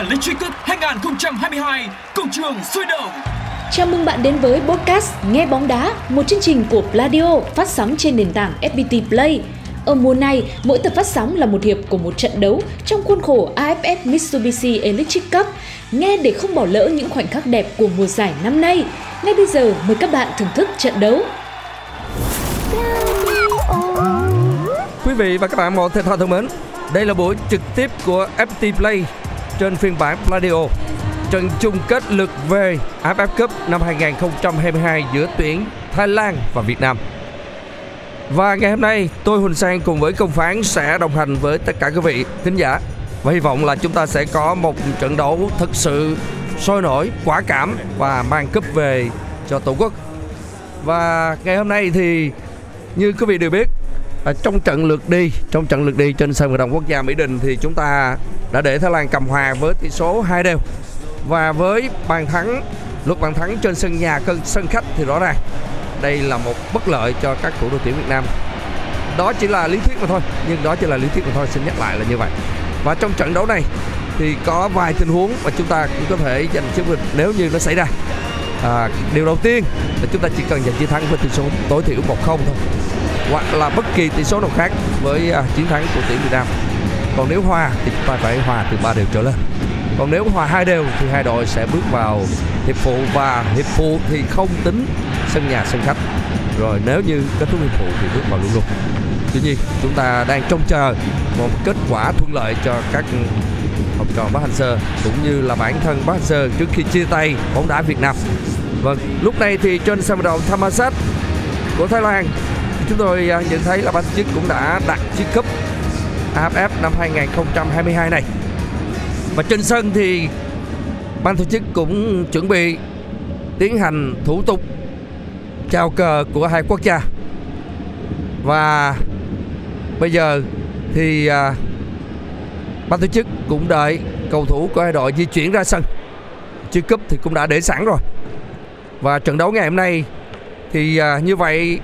Electric Cup 2022 Công trường sôi động Chào mừng bạn đến với podcast Nghe bóng đá, một chương trình của Pladio phát sóng trên nền tảng FPT Play. Ở mùa này, mỗi tập phát sóng là một hiệp của một trận đấu trong khuôn khổ AFF Mitsubishi Electric Cup. Nghe để không bỏ lỡ những khoảnh khắc đẹp của mùa giải năm nay. Ngay bây giờ, mời các bạn thưởng thức trận đấu. Quý vị và các bạn mọi thể thao thân mến, đây là buổi trực tiếp của FPT Play trên phiên bản Pladio. Trận chung kết lượt về AFF Cup năm 2022 giữa tuyển Thái Lan và Việt Nam. Và ngày hôm nay, tôi Huỳnh Sang cùng với công phán sẽ đồng hành với tất cả quý vị khán giả và hy vọng là chúng ta sẽ có một trận đấu thực sự sôi nổi, quả cảm và mang cúp về cho Tổ quốc. Và ngày hôm nay thì như quý vị đều biết À, trong trận lượt đi, trong trận lượt đi trên sân vận động quốc gia Mỹ Đình thì chúng ta đã để Thái Lan cầm hòa với tỷ số 2 đều. Và với bàn thắng, luật bàn thắng trên sân nhà cân sân khách thì rõ ràng đây là một bất lợi cho các thủ đội tuyển Việt Nam. Đó chỉ là lý thuyết mà thôi, nhưng đó chỉ là lý thuyết mà thôi, xin nhắc lại là như vậy. Và trong trận đấu này thì có vài tình huống mà chúng ta cũng có thể giành chiến dịch nếu như nó xảy ra. À, điều đầu tiên là chúng ta chỉ cần giành chiến thắng với tỷ số tối thiểu 1-0 thôi hoặc là bất kỳ tỷ số nào khác với à, chiến thắng của tuyển Việt Nam. Còn nếu hòa thì chúng ta phải hòa từ 3 đều trở lên. Còn nếu hòa hai đều thì hai đội sẽ bước vào hiệp phụ và hiệp phụ thì không tính sân nhà sân khách. Rồi nếu như kết thúc hiệp phụ thì bước vào luôn luôn. Tuy nhiên chúng ta đang trông chờ một kết quả thuận lợi cho các học trò Bắc Hành Sơ cũng như là bản thân Bắc Hành Sơ trước khi chia tay bóng đá Việt Nam. Vâng, lúc này thì trên sân vận động Thammasat của Thái Lan chúng tôi à, nhận thấy là ban tổ chức cũng đã đặt chiếc cúp AFF năm 2022 này. Và trên sân thì ban tổ chức cũng chuẩn bị tiến hành thủ tục chào cờ của hai quốc gia. Và bây giờ thì à, ban tổ chức cũng đợi cầu thủ của hai đội di chuyển ra sân. Chiếc cúp thì cũng đã để sẵn rồi. Và trận đấu ngày hôm nay thì à, như vậy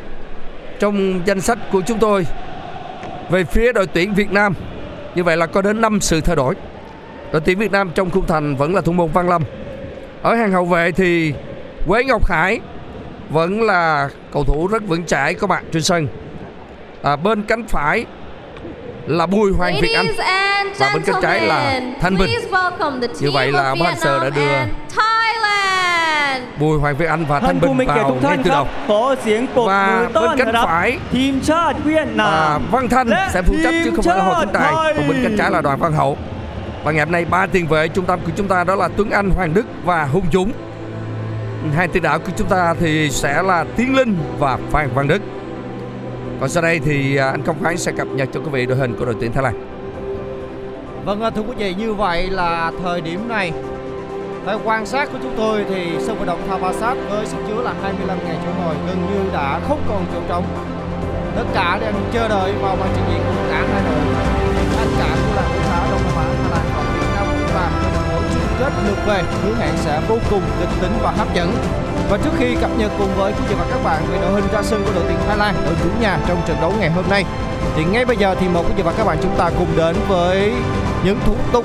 trong danh sách của chúng tôi về phía đội tuyển Việt Nam. Như vậy là có đến 5 sự thay đổi. Đội tuyển Việt Nam trong khung thành vẫn là thủ môn Văn Lâm. Ở hàng hậu vệ thì Quế Ngọc Hải vẫn là cầu thủ rất vững chãi có mặt trên sân. À, bên cánh phải là Bùi Hoàng Việt Anh. Và bên cánh trái là Thanh Bình. Như vậy là Mansur đã đưa Bùi Hoàng Việt Anh và Thanh Bình vào ngay từ đầu. Và bên cánh phải là Văn Thanh sẽ phụ trách chứ không phải là Hồ Tấn Tài và bên cánh trái là Đoàn Văn Hậu. Và ngày hôm nay ba tiền vệ trung tâm của chúng ta đó là Tuấn Anh, Hoàng Đức và Hung Dũng. Hai tiền đạo của chúng ta thì sẽ là Tiến Linh và Phan Văn Đức. Còn sau đây thì à, anh Công Khánh sẽ cập nhật cho quý vị đội hình của đội tuyển Thái Lan. Vâng à, thưa quý vị như vậy là thời điểm này theo quan sát của chúng tôi thì sân vận động Thavasat với sức chứa là 25.000 chỗ ngồi, gần như đã không còn chỗ trống. Tất cả đang chờ đợi vào màn trình diễn của cả hai đội. Anh cả của làng bóng đá Đông Nam Á Thái Lan và Việt Nam và làm trận chung kết lượt về, hứa hẹn sẽ vô cùng kịch tính và hấp dẫn. Và trước khi cập nhật cùng với quý vị và các bạn về đội hình ra sân của đội tuyển Thái Lan ở chủ nhà trong trận đấu ngày hôm nay, thì ngay bây giờ thì mời quý vị và các bạn chúng ta cùng đến với những thủ tục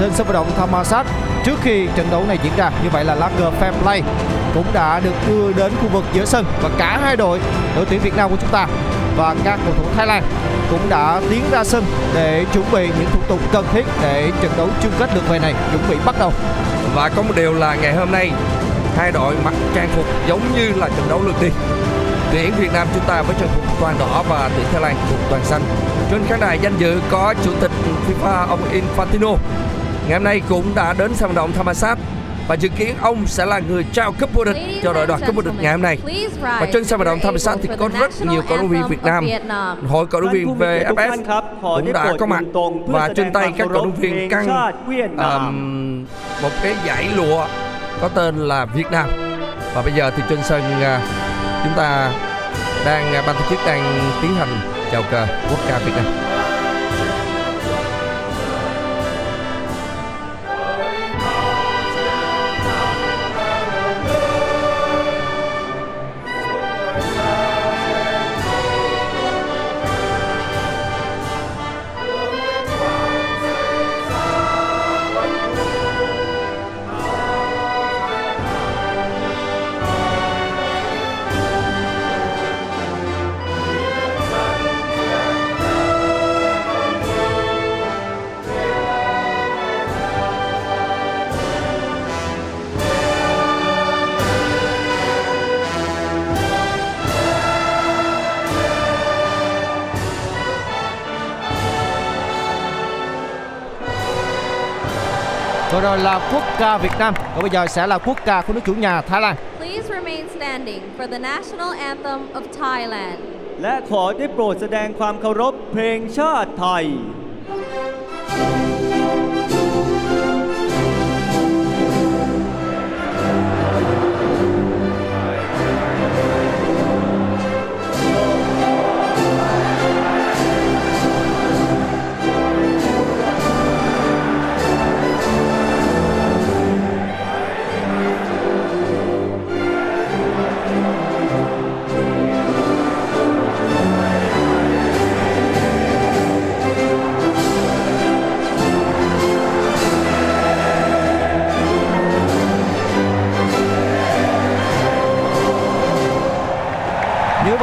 trên sân vận động Thammasat trước khi trận đấu này diễn ra. Như vậy là lá cờ fair play cũng đã được đưa đến khu vực giữa sân và cả hai đội, đội tuyển Việt Nam của chúng ta và các cầu thủ Thái Lan cũng đã tiến ra sân để chuẩn bị những thủ tục cần thiết để trận đấu chung kết lượt về này chuẩn bị bắt đầu. và có một điều là ngày hôm nay hai đội mặc trang phục giống như là trận đấu lượt đi tuyển Việt Nam chúng ta với trang phục toàn đỏ và tuyển Thái Lan phục toàn xanh trên khán đài danh dự có chủ tịch FIFA ông Infantino ngày hôm nay cũng đã đến sân vận động Thammasat và dự kiến ông sẽ là người trao cúp vô địch cho đội đoạt cúp vô địch ngày hôm nay. Và trên sân vận động Tham Sát thì có rất nhiều cổ động viên Việt Nam, hội cổ động viên VFS cũng đã có mặt và trên tay các cổ động viên căng um, một cái giải lụa có tên là Việt Nam. Và bây giờ thì trên sân uh, chúng ta đang à, ban tổ chức đang tiến hành chào cờ quốc ca Việt Nam. rồi là quốc ca Việt Nam Còn bây giờ sẽ là quốc ca của nước chủ nhà Thái Lan Please remain standing for the national anthem of Thailand. และขอได้โปรดแสดงความเคารพเพลงชาติไทย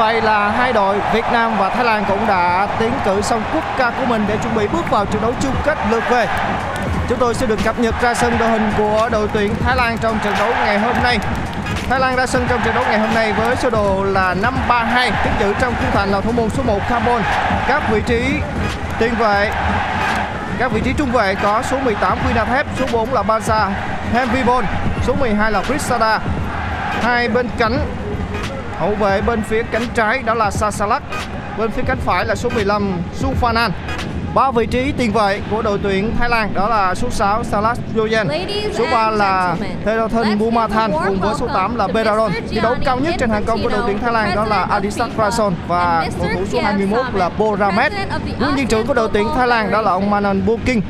vậy là hai đội Việt Nam và Thái Lan cũng đã tiến cử xong quốc ca của mình để chuẩn bị bước vào trận đấu chung kết lượt về. Chúng tôi sẽ được cập nhật ra sân đội hình của đội tuyển Thái Lan trong trận đấu ngày hôm nay. Thái Lan ra sân trong trận đấu ngày hôm nay với sơ đồ là 532 tiếp giữ trong khung thành là thủ môn số 1 Carbon. Các vị trí tiền vệ các vị trí trung vệ có số 18 Quinathep, số 4 là Bansa, Hemvibon, số 12 là Prisada. Hai bên cánh Hậu vệ bên phía cánh trái đó là Sasalak Bên phía cánh phải là số 15 Sufanan Ba vị trí tiền vệ của đội tuyển Thái Lan đó là số 6 Salas Yoyen Số 3 and là let's Bumathan cùng với số 8 là Beraron. Thi đấu cao nhất trên hàng công của đội tuyển Thái Lan đó là Adisak FIFA Prason và cầu thủ số Mr. 21 là Boramet Huấn viên trưởng của đội tuyển Thái Lan đó là ông Manan Buking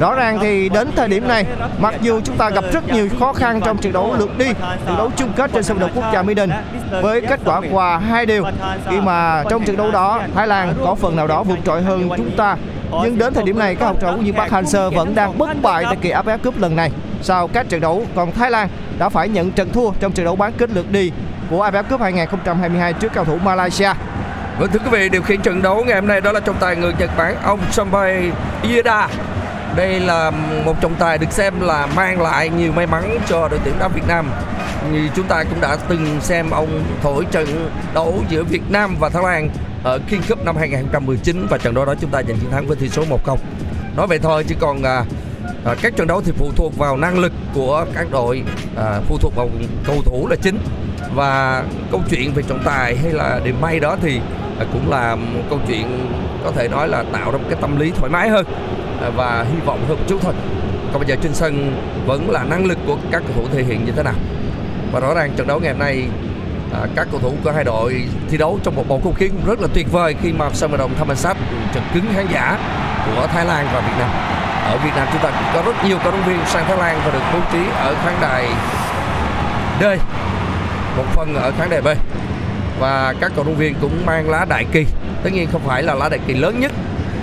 Rõ ràng thì đến thời điểm này, mặc dù chúng ta gặp rất nhiều khó khăn trong trận đấu lượt đi, trận đấu chung kết trên sân vận quốc gia Mỹ Đình với kết quả hòa hai đều khi mà trong trận đấu đó Thái Lan có phần nào đó vượt trội hơn chúng ta. Nhưng đến thời điểm này, các học trò của Nhật Bắc Hanser vẫn đang bất bại tại kỳ AFF Cup lần này. Sau các trận đấu, còn Thái Lan đã phải nhận trận thua trong trận đấu bán kết lượt đi của AFF Cup 2022 trước cầu thủ Malaysia. Vâng thưa quý vị, điều khiển trận đấu ngày hôm nay đó là trọng tài người Nhật Bản ông Sanbai Ieda. Đây là một trọng tài được xem là mang lại nhiều may mắn cho đội tuyển đá Việt Nam. Như chúng ta cũng đã từng xem ông thổi trận đấu giữa Việt Nam và Thái Lan ở King Cup năm 2019 và trận đấu đó chúng ta giành chiến thắng với tỷ số 1-0. Nói vậy thôi chứ còn à, à, các trận đấu thì phụ thuộc vào năng lực của các đội, à, phụ thuộc vào cầu thủ là chính và câu chuyện về trọng tài hay là điểm may đó thì Ờ, cũng là một câu chuyện có thể nói là tạo ra một cái tâm lý thoải mái hơn ờ, và hy vọng hơn một chút thôi. Còn bây giờ trên sân vẫn là năng lực của các cầu thủ thể hiện như thế nào? Và rõ ràng trận đấu ngày hôm nay à, các cầu thủ của hai đội thi đấu trong một bầu không khí cũng rất là tuyệt vời khi mà sân vận động Thammasat trận cứng khán giả của Thái Lan và Việt Nam. Ở Việt Nam chúng ta cũng có rất nhiều cổ động viên sang Thái Lan và được bố trí ở khán đài D một phần ở khán đài B và các cổ động viên cũng mang lá đại kỳ. Tất nhiên không phải là lá đại kỳ lớn nhất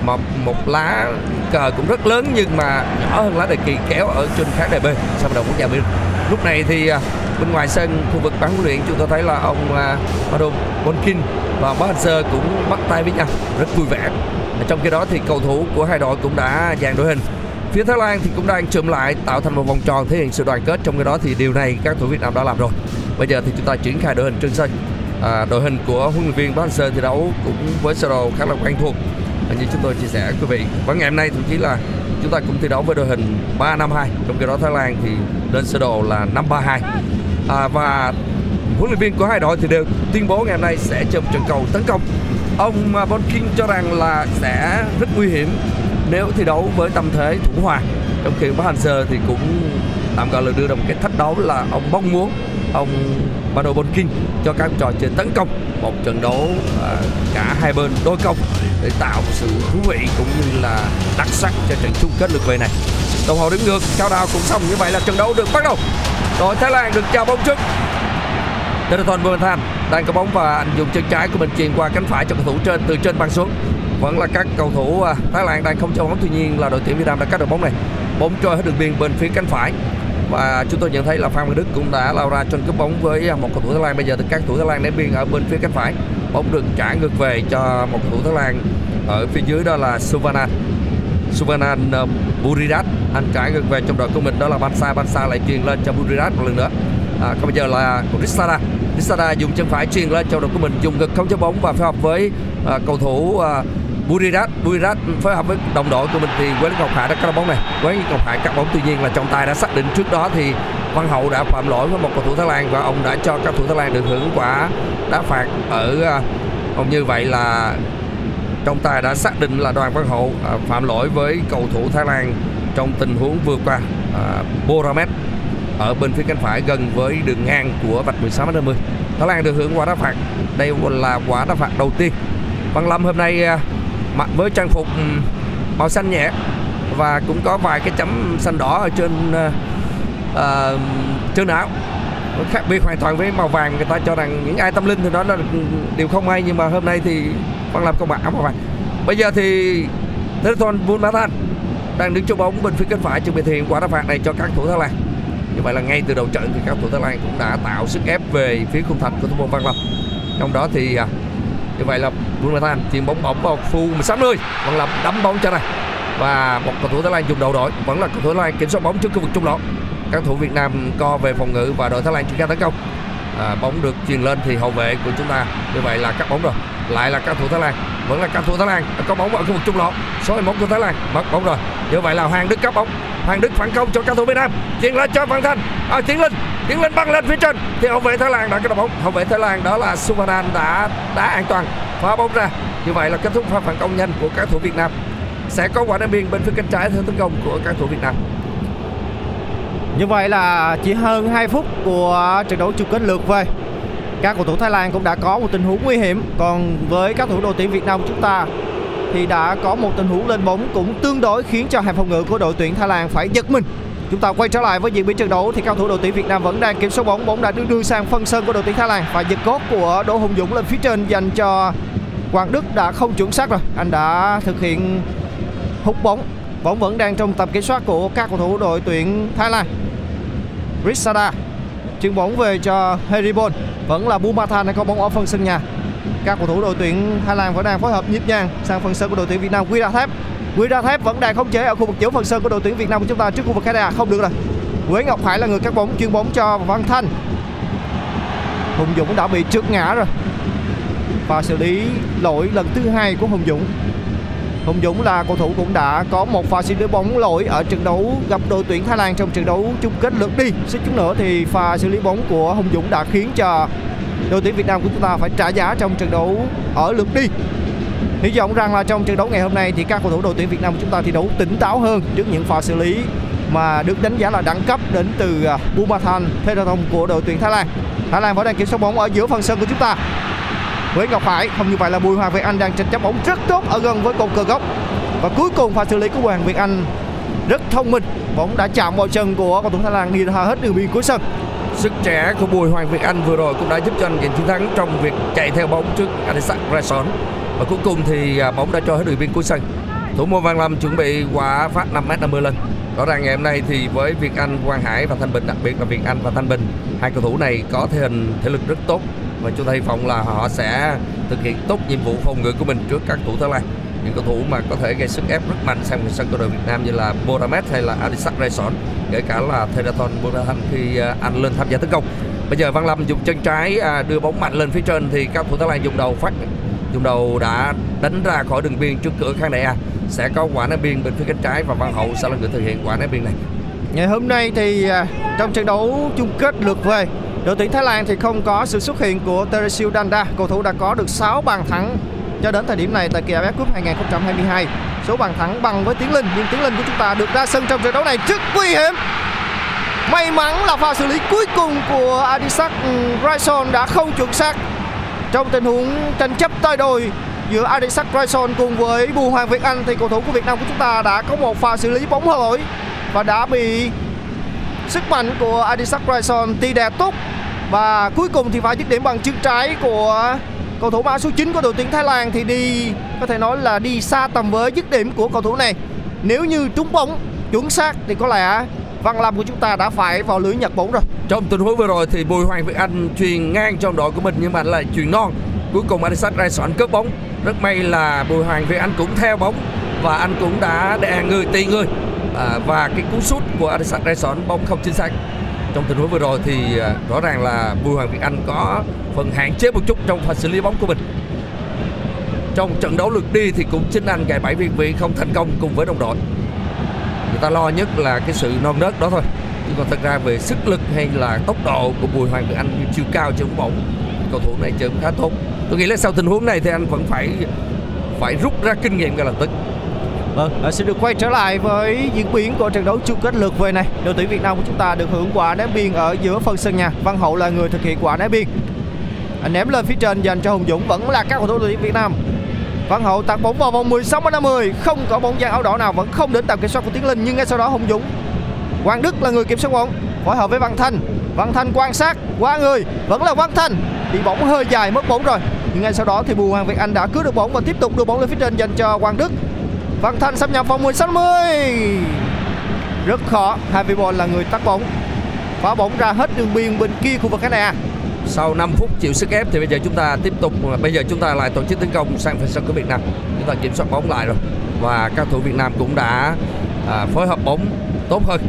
mà một lá cờ cũng rất lớn nhưng mà nhỏ hơn lá đại kỳ kéo ở trên khán đài B. Sân vận động quốc gia Mỹ. Lúc này thì à, bên ngoài sân khu vực bán huấn luyện chúng tôi thấy là ông à, Madon Bonkin và Bohanser cũng bắt tay với nhau. Rất vui vẻ. Trong khi đó thì cầu thủ của hai đội cũng đã dàn đội hình. Phía Thái Lan thì cũng đang chụm lại tạo thành một vòng tròn thể hiện sự đoàn kết. Trong cái đó thì điều này các thủ Việt Nam đã làm rồi. Bây giờ thì chúng ta triển khai đội hình trên sân à, đội hình của huấn luyện viên Park Hang-seo thi đấu cũng với sơ đồ khá là quen thuộc. À, như chúng tôi chia sẻ quý vị và ngày hôm nay thậm chí là chúng ta cũng thi đấu với đội hình 352 trong khi đó Thái Lan thì lên sơ đồ là 532 à, và huấn luyện viên của hai đội thì đều tuyên bố ngày hôm nay sẽ chơi một trận cầu tấn công. Ông à, Bon King cho rằng là sẽ rất nguy hiểm nếu thi đấu với tâm thế thủ hòa. Trong khi Park Hang-seo thì cũng tạm gọi là đưa ra một cái thách đấu là ông mong muốn ông Bado Bon King cho các trò chơi tấn công. Một trận đấu à, cả hai bên đôi công để tạo sự thú vị cũng như là đặc sắc cho trận chung kết lượt về này. Đồng hồ đứng ngược cao đào cũng xong. Như vậy là trận đấu được bắt đầu. Đội Thái Lan được chào bóng trước. Jonathan Bumathan đang có bóng và anh dùng chân trái của mình chuyền qua cánh phải cho cầu thủ trên từ trên băng xuống. Vẫn là các cầu thủ à, Thái Lan đang không cho bóng. Tuy nhiên là đội tuyển Việt Nam đã cắt được bóng này. Bóng trôi hết đường biên bên phía cánh phải và chúng tôi nhận thấy là Phan Văn Đức cũng đã lao ra trên cướp bóng với một cầu thủ Thái Lan. Bây giờ thì các thủ Thái Lan ném biên ở bên phía cánh phải. Bóng được trả ngược về cho một cầu thủ Thái Lan ở phía dưới đó là Suvanan Suvanan Buridat anh trả ngược về trong đội của mình đó là Bansa Bansa lại truyền lên cho Buridat một lần nữa. À, còn bây giờ là Rissada. Rissada dùng chân phải truyền lên cho đội của mình dùng ngực không cho bóng và phối hợp với à, cầu thủ à, Burirat Burirat phối hợp với đồng đội của mình thì Quế Ngọc Hải đã cắt bóng này Quế Ngọc Hải cắt bóng tuy nhiên là trọng tài đã xác định trước đó thì Văn Hậu đã phạm lỗi với một cầu thủ Thái Lan và ông đã cho các thủ Thái Lan được hưởng quả đá phạt ở à, ông như vậy là trọng tài đã xác định là đoàn Văn Hậu à, phạm lỗi với cầu thủ Thái Lan trong tình huống vừa qua à, Boramet ở bên phía cánh phải gần với đường ngang của vạch 16 m 50. Thái Lan được hưởng quả đá phạt. Đây là quả đá phạt đầu tiên. Văn Lâm hôm nay à, mặc với trang phục ừ, màu xanh nhẹ. Và cũng có vài cái chấm xanh đỏ ở trên ờ, ờ, uh, trên áo. Khác biệt hoàn toàn với màu vàng người ta cho rằng những ai tâm linh thì đó là điều không hay nhưng mà hôm nay thì Văn làm công mặc áo à, màu vàng. Bây giờ thì Theraton Bumathan đang đứng trong bóng bên phía cánh phải chuẩn bị thiện quả đá phạt này cho các thủ Thái Lan. Như vậy là ngay từ đầu trận thì các thủ Thái Lan cũng đã tạo sức ép về phía khung thành của thủ môn Văn Lâm. Trong đó thì à, như vậy là Bumathan chuyền bóng bóng vào phu 60 vẫn là đấm bóng cho này. Và một cầu thủ Thái Lan dùng đầu đội. Vẫn là cầu thủ Thái Lan kiểm soát bóng trước khu vực trung lộ. Các thủ Việt Nam co về phòng ngự và đội Thái Lan triển khai tấn công. À, bóng được truyền lên thì hậu vệ của chúng ta. Như vậy là cắt bóng rồi. Lại là các thủ Thái Lan. Vẫn là các thủ Thái Lan. Có bóng ở khu vực trung lộ. Số 11 của Thái Lan. Mất bóng rồi. Như vậy là Hoàng Đức cắt bóng. Hoàng Đức phản công cho cầu thủ Việt Nam. Chuyển lên cho Văn Thanh. À, tiến lên tiến lên băng lên phía trên. Thì hậu vệ Thái Lan đã cắt bóng. Hậu vệ Thái Lan đó là Suvanan đã đá an toàn. Phá bóng ra. Như vậy là kết thúc pha phản công nhanh của các thủ Việt Nam. Sẽ có quả đá biên bên phía cánh trái theo tấn công của các thủ Việt Nam. Như vậy là chỉ hơn 2 phút của trận đấu chung kết lượt về Các cầu thủ Thái Lan cũng đã có một tình huống nguy hiểm. Còn với các thủ đội tuyển Việt Nam chúng ta thì đã có một tình huống lên bóng cũng tương đối khiến cho hàng phòng ngự của đội tuyển Thái Lan phải giật mình. Chúng ta quay trở lại với diễn biến trận đấu thì các thủ đội tuyển Việt Nam vẫn đang kiểm soát bóng, bóng đã đưa, đưa sang phân sân của đội tuyển Thái Lan và giật gót của Đỗ Hùng Dũng lên phía trên dành cho Hoàng Đức đã không chuẩn xác rồi. Anh đã thực hiện hút bóng, bóng vẫn đang trong tầm kiểm soát của các cầu thủ đội tuyển Thái Lan. Rissada chuyền bóng về cho Heribon vẫn là Bumathan đang có bóng ở phân sân nhà các cầu thủ đội tuyển Thái Lan vẫn đang phối hợp nhịp nhàng sang phần sân của đội tuyển Việt Nam Quy Ra Thép. Quy Ra Thép vẫn đang khống chế ở khu vực giữa phần sân của đội tuyển Việt Nam của chúng ta trước khu vực khán đài không được rồi. Quế Ngọc Hải là người cắt bóng, chuyên bóng cho Văn Thanh. Hùng Dũng đã bị trượt ngã rồi. Và xử lý lỗi lần thứ hai của Hùng Dũng. Hùng Dũng là cầu thủ cũng đã có một pha xử lý bóng lỗi ở trận đấu gặp đội tuyển Thái Lan trong trận đấu chung kết lượt đi. Xích chút nữa thì pha xử lý bóng của Hùng Dũng đã khiến cho đội tuyển Việt Nam của chúng ta phải trả giá trong trận đấu ở lượt đi. Hy vọng rằng là trong trận đấu ngày hôm nay thì các cầu thủ đội tuyển Việt Nam của chúng ta thi đấu tỉnh táo hơn trước những pha xử lý mà được đánh giá là đẳng cấp đến từ à, Bumathan Theraton của đội tuyển Thái Lan. Thái Lan vẫn đang kiểm soát bóng ở giữa phần sân của chúng ta với Ngọc Hải không như vậy là Bùi Hoàng Việt Anh đang tranh chấp bóng rất tốt ở gần với cột cờ góc và cuối cùng pha xử lý của Hoàng Việt Anh rất thông minh bóng đã chạm vào chân của cầu thủ Thái Lan đi ra hết đường biên cuối sân Sức trẻ của Bùi Hoàng Việt Anh vừa rồi cũng đã giúp cho anh giành chiến thắng trong việc chạy theo bóng trước Anisak Rason. Và cuối cùng thì à, bóng đã cho hết đường viên cuối sân. Thủ môn Văn Lâm chuẩn bị quả phát 5m50 lên. Rõ ràng ngày hôm nay thì với Việt Anh, Quang Hải và Thanh Bình, đặc biệt là Việt Anh và Thanh Bình, hai cầu thủ này có thể hình thể lực rất tốt và chúng ta hy vọng là họ sẽ thực hiện tốt nhiệm vụ phòng ngự của mình trước các thủ Thái Lan. những cầu thủ mà có thể gây sức ép rất mạnh sang sân của đội Việt Nam như là Boramet hay là Adisak Rayson kể cả là Theraton Borahan khi à, anh lên tham gia tấn công. Bây giờ Văn Lâm dùng chân trái à, đưa bóng mạnh lên phía trên thì các thủ Thái Lan dùng đầu phát, dùng đầu đã đánh ra khỏi đường biên trước cửa khán đài A. Sẽ có quả ném biên bên phía cánh trái và Văn Hậu sẽ là người thực hiện quả ném biên này. Ngày hôm nay thì à, trong trận đấu chung kết lượt về, đội tuyển Thái Lan thì không có sự xuất hiện của Teresil Danda. Cầu thủ đã có được 6 bàn thắng cho đến thời điểm này tại kỳ AFF Cup 2022 số bàn thắng bằng với Tiến Linh. Nhưng Tiến Linh của chúng ta được ra sân trong trận đấu này rất nguy hiểm. May mắn là pha xử lý cuối cùng của Adisak ừ, Raison đã không chuẩn xác. Trong tình huống tranh chấp tay đôi giữa Adisak Raison cùng với Bùi Hoàng Việt Anh, thì cầu thủ của Việt Nam của chúng ta đã có một pha xử lý bóng lỗi và đã bị sức mạnh của Adisak Raison tì đè tốt. Và cuối cùng thì phải dứt điểm bằng chân trái của cầu thủ mã số 9 của đội tuyển Thái Lan thì đi có thể nói là đi xa tầm với dứt điểm của cầu thủ này. Nếu như trúng bóng chuẩn xác thì có lẽ Văn Lâm của chúng ta đã phải vào lưới Nhật Bản rồi. Trong tình huống vừa rồi thì Bùi Hoàng Việt Anh truyền ngang trong đội của mình nhưng mà lại truyền non. Cuối cùng Adisak Raison cướp bóng. Rất may là Bùi Hoàng Việt Anh cũng theo bóng và anh cũng đã đè người tì người. À, và cái cú sút của Adisak Raison bóng không chính xác trong tình huống vừa rồi thì à, rõ ràng là Bùi Hoàng Việt Anh có phần hạn chế một chút trong pha xử lý bóng của mình. Trong trận đấu lượt đi thì cũng chính anh gài bảy viên vị không thành công cùng với đồng đội. Người ta lo nhất là cái sự non nớt đó thôi. Chứ còn thật ra về sức lực hay là tốc độ của Bùi Hoàng Việt Anh chiều cao trên bóng, cầu thủ này chơi cũng khá tốt. Tôi nghĩ là sau tình huống này thì anh vẫn phải phải rút ra kinh nghiệm ngay lập tức. Vâng, à, xin được quay trở lại với diễn biến của trận đấu chung kết lượt về này. Đội tuyển Việt Nam của chúng ta được hưởng quả ném biên ở giữa phần sân nhà. Văn Hậu là người thực hiện quả ném biên. À, ném lên phía trên dành cho Hùng Dũng vẫn là các cầu thủ đội tuyển Việt Nam. Văn Hậu tạt bóng vào vòng 16 m 50, không có bóng dáng áo đỏ nào vẫn không đến tầm kiểm soát của Tiến Linh nhưng ngay sau đó Hùng Dũng Quang Đức là người kiểm soát bóng, phối hợp với Văn Thanh. Văn Thanh quan sát qua người, vẫn là Văn Thanh. Đi bóng hơi dài mất bóng rồi. Nhưng ngay sau đó thì Bùi Hoàng Việt Anh đã cướp được bóng và tiếp tục đưa bóng lên phía trên dành cho Quang Đức. Văn Thanh xâm nhập vòng 16 mươi. Rất khó Havibon là người tắt bóng. Phá bóng ra hết đường biên bên kia khu vực cái này. sau 5 phút chịu sức ép thì bây giờ chúng ta tiếp tục bây giờ chúng ta lại tổ chức tấn công sang phần sân của Việt Nam. Chúng ta kiểm soát bóng lại rồi. Và các thủ Việt Nam cũng đã à, phối hợp bóng tốt hơn.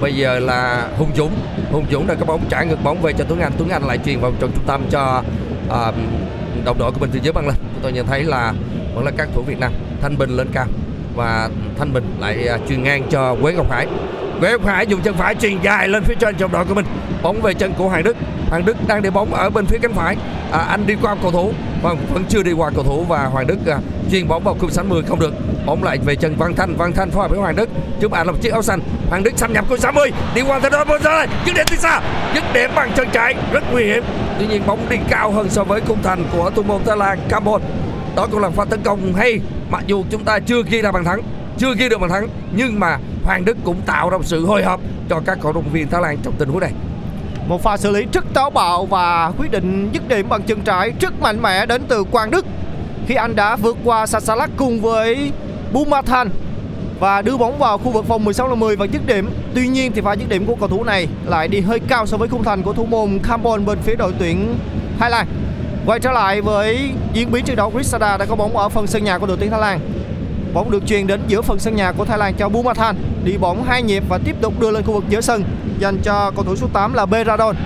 Bây giờ là Hùng Dũng. Hùng Dũng đã có bóng trả ngược bóng về cho Tuấn Anh. Tuấn Anh lại truyền vào trong trung tâm cho à, đồng đội của mình từ dưới băng lên. Chúng tôi nhận thấy là vẫn là các thủ Việt Nam. Thanh Bình lên cao và Thanh Bình lại à, truyền ngang cho Quế Ngọc Hải. Quế Ngọc Hải dùng chân phải truyền dài lên phía trên trong đội của mình bóng về chân của Hoàng Đức. Hoàng Đức đang để bóng ở bên phía cánh phải. À, anh đi qua cầu thủ và vẫn chưa đi qua cầu thủ và Hoàng Đức à, chuyền bóng vào khung 60 không được. Bóng lại về chân Văn Thanh. Văn Thanh phối hợp với Hoàng Đức chúng bạn là một chiếc áo xanh. Hoàng Đức xâm nhập khung 60 đi qua tới đó rồi dứt điểm từ xa dứt điểm bằng chân trái rất nguy hiểm. Tuy nhiên bóng đi cao hơn so với khung thành của thủ môn Thái Lan Campbell đó cũng là pha tấn công hay mặc dù chúng ta chưa ghi ra bàn thắng, chưa ghi được bàn thắng, nhưng mà Hoàng Đức cũng tạo ra một sự hồi hộp cho các cổ động viên Thái Lan trong tình huống này một pha xử lý rất táo bạo và quyết định dứt điểm bằng chân trái rất mạnh mẽ đến từ Quang Đức khi anh đã vượt qua Sasalak cùng với Bumathan và đưa bóng vào khu vực vòng 16 10 và dứt điểm. Tuy nhiên thì pha dứt điểm của cầu thủ này lại đi hơi cao so với khung thành của thủ môn Campbell bên phía đội tuyển Thái Lan. Quay trở lại với diễn biến trận đấu Grisada đã có bóng ở phần sân nhà của đội tuyển Thái Lan. Bóng được truyền đến giữa phần sân nhà của Thái Lan cho Bumathan đi bóng hai nhịp và tiếp tục đưa lên khu vực giữa sân dành cho cầu thủ số 8 là Beradon.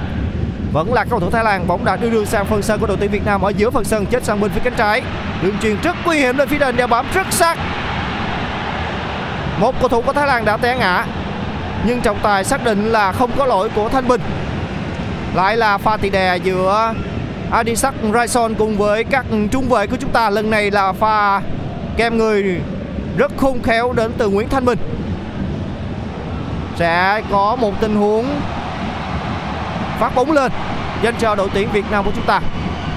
Vẫn là cầu thủ Thái Lan, bóng đã đưa đường sang phần sân của đội tuyển Việt Nam ở giữa phần sân chết sang bên phía cánh trái. Đường truyền rất nguy hiểm lên phía đền đeo bám rất sát. Một cầu thủ của Thái Lan đã té ngã nhưng trọng tài xác định là không có lỗi của Thanh Bình. Lại là pha tì đè giữa Adisak Raison cùng với các trung vệ của chúng ta. Lần này là pha kem người rất khôn khéo đến từ Nguyễn Thanh Bình. Sẽ có một tình huống phát bóng lên, dành cho đội tuyển Việt Nam của chúng ta.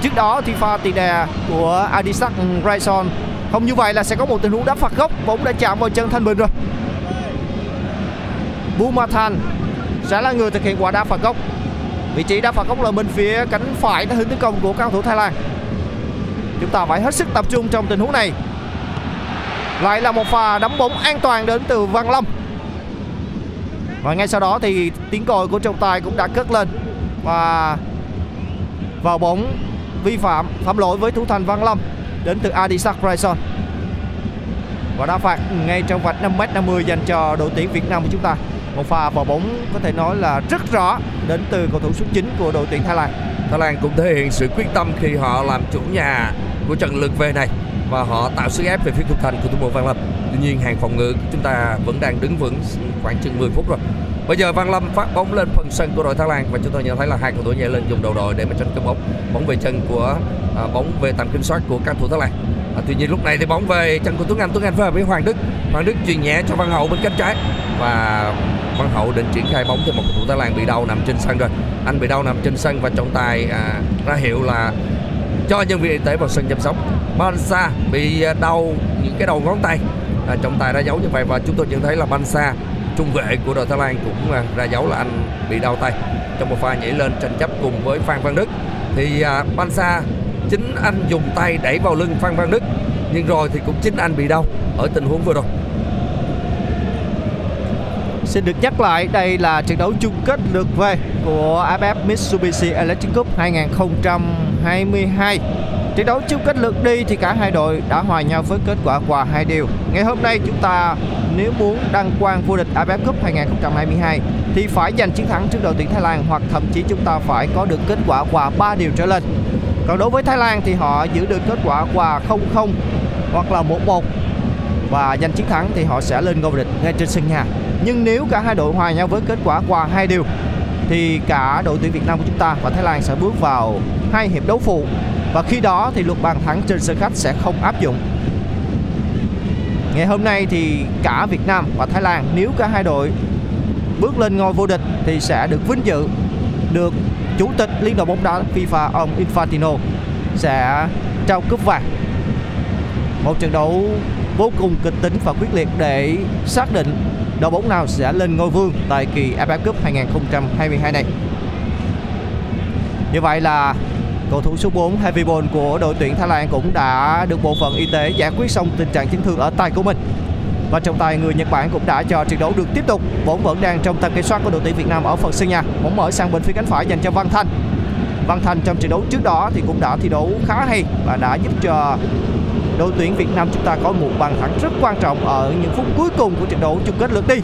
Trước đó thì pha tì đè của Adisak Raison không như vậy là sẽ có một tình huống đá phạt góc, bóng đã chạm vào chân Thanh Bình rồi. Bumathan sẽ là người thực hiện quả đá phạt góc vị trí đá phạt góc là bên phía cánh phải đã hướng tấn công của cao thủ Thái Lan. Chúng ta phải hết sức tập trung trong tình huống này. Lại là một pha đấm bóng an toàn đến từ Văn Long. Và ngay sau đó thì tiếng còi của trọng tài cũng đã cất lên. Và vào bóng vi phạm phạm lỗi với thủ thành Văn Lâm đến từ Adisak Bryson và đá phạt ngay trong vạch 5m50 dành cho đội tuyển Việt Nam của chúng ta một pha vào bóng có thể nói là rất rõ đến từ cầu thủ số 9 của đội tuyển Thái Lan Thái Lan cũng thể hiện sự quyết tâm khi họ làm chủ nhà của trận lượt về này và họ tạo sức ép về phía khung thành của thủ môn Văn Lâm. Tuy nhiên hàng phòng ngự chúng ta vẫn đang đứng vững khoảng chừng 10 phút rồi. Bây giờ Văn Lâm phát bóng lên phần sân của đội Thái Lan và chúng tôi nhận thấy là hai cầu thủ nhảy lên dùng đầu đội để mà tranh cướp bóng. Bóng về chân của à, bóng về tầm kiểm soát của các thủ Thái Lan. À, tuy nhiên lúc này thì bóng về chân của Tuấn Anh, Tuấn Anh về với Hoàng Đức. Hoàng Đức chuyền nhẹ cho Văn Hậu bên cánh trái và Văn Hậu định triển khai bóng thì một cầu thủ Thái Lan bị đau nằm trên sân rồi. Anh bị đau nằm trên sân và trọng tài à, ra hiệu là cho nhân viên y tế vào sân chăm sóc. Bansa bị à, đau những cái đầu ngón tay. À, trọng tài ra dấu như vậy và chúng tôi nhận thấy là Bansa trung vệ của đội Thái Lan cũng à, ra dấu là anh bị đau tay trong một pha nhảy lên tranh chấp cùng với Phan Văn Đức thì à, Bansa chính anh dùng tay đẩy vào lưng Phan Văn Đức nhưng rồi thì cũng chính anh bị đau ở tình huống vừa rồi Xin được nhắc lại, đây là trận đấu chung kết lượt về của AFF Mitsubishi Electric Cup 2022 Trận đấu chung kết lượt đi thì cả hai đội đã hòa nhau với kết quả hòa hai điều. Ngày hôm nay chúng ta, nếu muốn đăng quang vô địch AFF Cup 2022 thì phải giành chiến thắng trước đội tuyển Thái Lan, hoặc thậm chí chúng ta phải có được kết quả hòa 3 điều trở lên. Còn đối với Thái Lan thì họ giữ được kết quả hòa 0-0 hoặc là 1-1 và giành chiến thắng thì họ sẽ lên ngôi vô địch ngay trên sân nhà. Nhưng nếu cả hai đội hòa nhau với kết quả hòa hai điều thì cả đội tuyển Việt Nam của chúng ta và Thái Lan sẽ bước vào hai hiệp đấu phụ và khi đó thì luật bàn thắng trên sân khách sẽ không áp dụng. Ngày hôm nay thì cả Việt Nam và Thái Lan, nếu cả hai đội bước lên ngôi vô địch thì sẽ được vinh dự được chủ tịch liên đoàn bóng đá FIFA ông Infantino sẽ trao cúp vàng. Một trận đấu vô cùng kịch tính và quyết liệt để xác định đội bóng nào sẽ lên ngôi vương tại kỳ AFF Cup 2022 này. Như vậy là cầu thủ số 4 Heavy Ball của đội tuyển Thái Lan cũng đã được bộ phận y tế giải quyết xong tình trạng chấn thương ở tay của mình. Và trọng tài người Nhật Bản cũng đã cho trận đấu được tiếp tục. Bóng vẫn đang trong tầm kiểm soát của đội tuyển Việt Nam ở phần sân nhà. Bóng mở sang bên phía cánh phải dành cho Văn Thanh. Văn Thành trong trận đấu trước đó thì cũng đã thi đấu khá hay và đã giúp cho đội tuyển Việt Nam chúng ta có một bàn thắng rất quan trọng ở những phút cuối cùng của trận đấu chung kết lượt đi.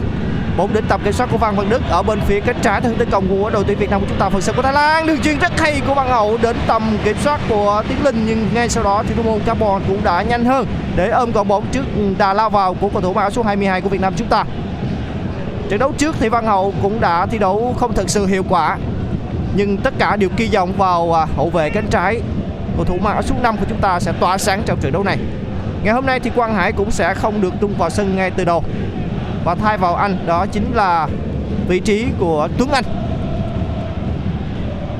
Bóng đến tập kiểm soát của Văn Văn Đức ở bên phía cánh trái theo hướng tấn công của đội tuyển Việt Nam của chúng ta, phần sân của Thái Lan. Đường chuyền rất hay của Văn Hậu đến tầm kiểm soát của Tiến Linh, nhưng ngay sau đó thì thủ môn Carbon cũng đã nhanh hơn để ôm gọn bóng trước đà lao vào của cầu thủ mặc áo số 22 của Việt Nam chúng ta. Trận đấu trước thì Văn Hậu cũng đã thi đấu không thật sự hiệu quả nhưng tất cả đều kỳ vọng vào à, hậu vệ cánh trái cầu thủ mang áo số 5 của chúng ta sẽ tỏa sáng trong trận đấu này. Ngày hôm nay thì Quang Hải cũng sẽ không được tung vào sân ngay từ đầu và thay vào anh đó chính là vị trí của Tuấn Anh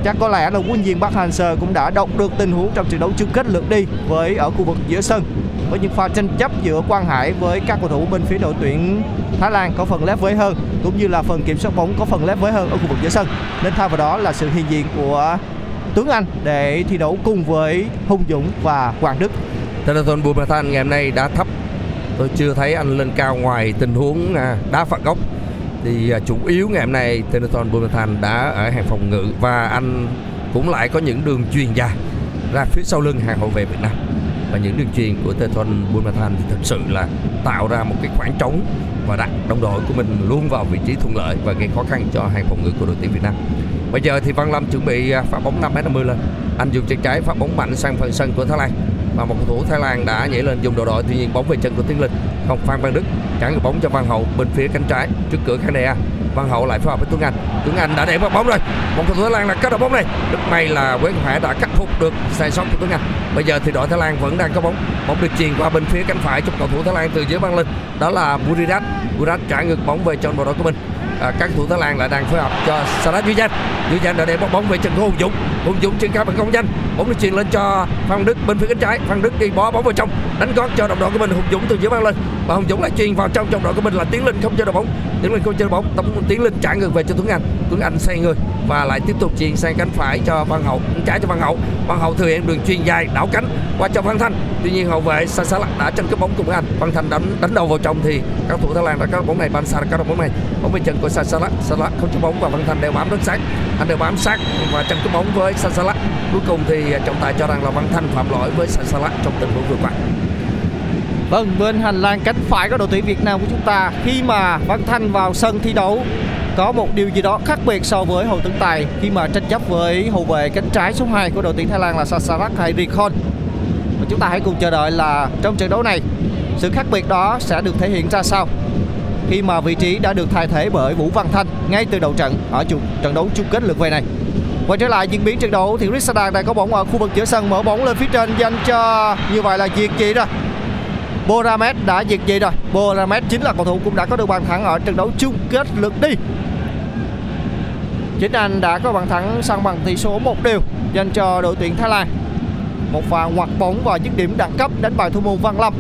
chắc có lẽ là quân viên Park Hang-seo cũng đã đọc được tình huống trong trận đấu chung kết lượt đi với ở khu vực giữa sân. Với những pha tranh chấp giữa Quang Hải với các cầu thủ bên phía đội tuyển Thái Lan có phần lép với hơn, cũng như là phần kiểm soát bóng có phần lép với hơn ở khu vực giữa sân. Nên thay vào đó là sự hiện diện của Tuấn Anh để thi đấu cùng với Hùng Dũng và Hoàng Đức. Thanathon Bumathan ngày hôm nay đã thấp. Tôi chưa thấy anh lên cao ngoài tình huống à, đá phạt góc thì à, chủ yếu ngày hôm nay Tennyson Bumathan đã ở hàng phòng ngự và anh cũng lại có những đường truyền dài ra phía sau lưng hàng hậu vệ Việt Nam và những đường truyền của Tennyson Bumathan thì thật sự là tạo ra một cái khoảng trống và đặt đồng đội của mình luôn vào vị trí thuận lợi và gây khó khăn cho hàng phòng ngự của đội tuyển Việt Nam. Bây giờ thì Văn Lâm chuẩn bị à, phá bóng 5m50 lên. Anh dùng chân trái phá bóng mạnh sang phần sân của Thái Lan và một cầu thủ Thái Lan đã nhảy lên dùng đầu đội tuy nhiên bóng về chân của Tiến Linh. Không Phan Văn Đức cản được bóng cho Văn Hậu bên phía cánh trái trước cửa khán đài Văn Hậu lại phối hợp với Tuấn Anh. Tuấn Anh đã để vào bóng rồi. Một cầu thủ Thái Lan là cắt đầu bóng này rất may là Quế Hải đã khắc phục được sai sót của Tuấn Anh. Bây giờ thì đội Thái Lan vẫn đang có bóng. Bóng được truyền qua bên phía cánh phải cho cầu thủ Thái Lan từ dưới băng lên. Đó là Buridat Buridat trả ngược bóng về cho đội đội của mình à, các thủ Thái Lan lại đang phối hợp cho Sarat Duy Danh Duy Danh đã để bóng về chân của Hùng Dũng. Hùng Dũng trên cao bằng công danh bóng được truyền lên cho Phan Đức bên phía cánh trái. Phan Đức đi bó bóng vào trong. Đánh gót cho đồng đội của mình Hùng Dũng từ dưới băng lên. Và Hùng Dũng lại truyền vào trong. Trong đội của mình là Tiến Linh không cho đội bóng. Tiến Linh không chơi bóng. Tổng Tiến Linh trả ngược về cho Tuấn Anh. Tuấn Anh xoay người và lại tiếp tục chuyền sang cánh phải cho Văn Hậu, cánh trái cho Văn Hậu. Văn Hậu thừa hiện đường truyền dài, đảo cánh qua cho Văn Thanh. Tuy nhiên hậu vệ Sa Sa đã tranh cướp bóng cùng anh. Văn Thanh đánh đánh đầu vào trong thì các thủ Thái Lan đã có bóng này Bansa đã có bóng này. Bóng bên chân của Sa Sa Sa không cho bóng và Văn Thanh đều bám rất sát. Anh đều bám sát và tranh cướp bóng với Sa Sa cuối cùng thì trọng tài cho rằng là Văn Thanh phạm lỗi với Sa Sa trong tình huống vừa qua. Vâng, bên hành lang cánh phải của đội tuyển Việt Nam của chúng ta khi mà Văn Thanh vào sân thi đấu có một điều gì đó khác biệt so với Hồ Tấn Tài khi mà tranh chấp với hậu vệ cánh trái số 2 của đội tuyển Thái Lan là Sasarak hay Rikon. Và chúng ta hãy cùng chờ đợi là trong trận đấu này sự khác biệt đó sẽ được thể hiện ra sao khi mà vị trí đã được thay thế bởi Vũ Văn Thanh ngay từ đầu trận ở trận trận đấu chung kết lượt về này. Quay trở lại diễn biến trận đấu thì Risada đang có bóng ở khu vực giữa sân mở bóng lên phía trên dành cho như vậy là diệt chị rồi. Boramet đã diệt gì rồi. Boramet chính là cầu thủ cũng đã có được bàn thắng ở trận đấu chung kết lượt đi. Chính anh đã có bàn thắng sang bằng tỷ số một điều dành cho đội tuyển Thái Lan. Một pha ngoặt bóng và dứt điểm đẳng cấp đánh bại thủ môn Văn Lâm.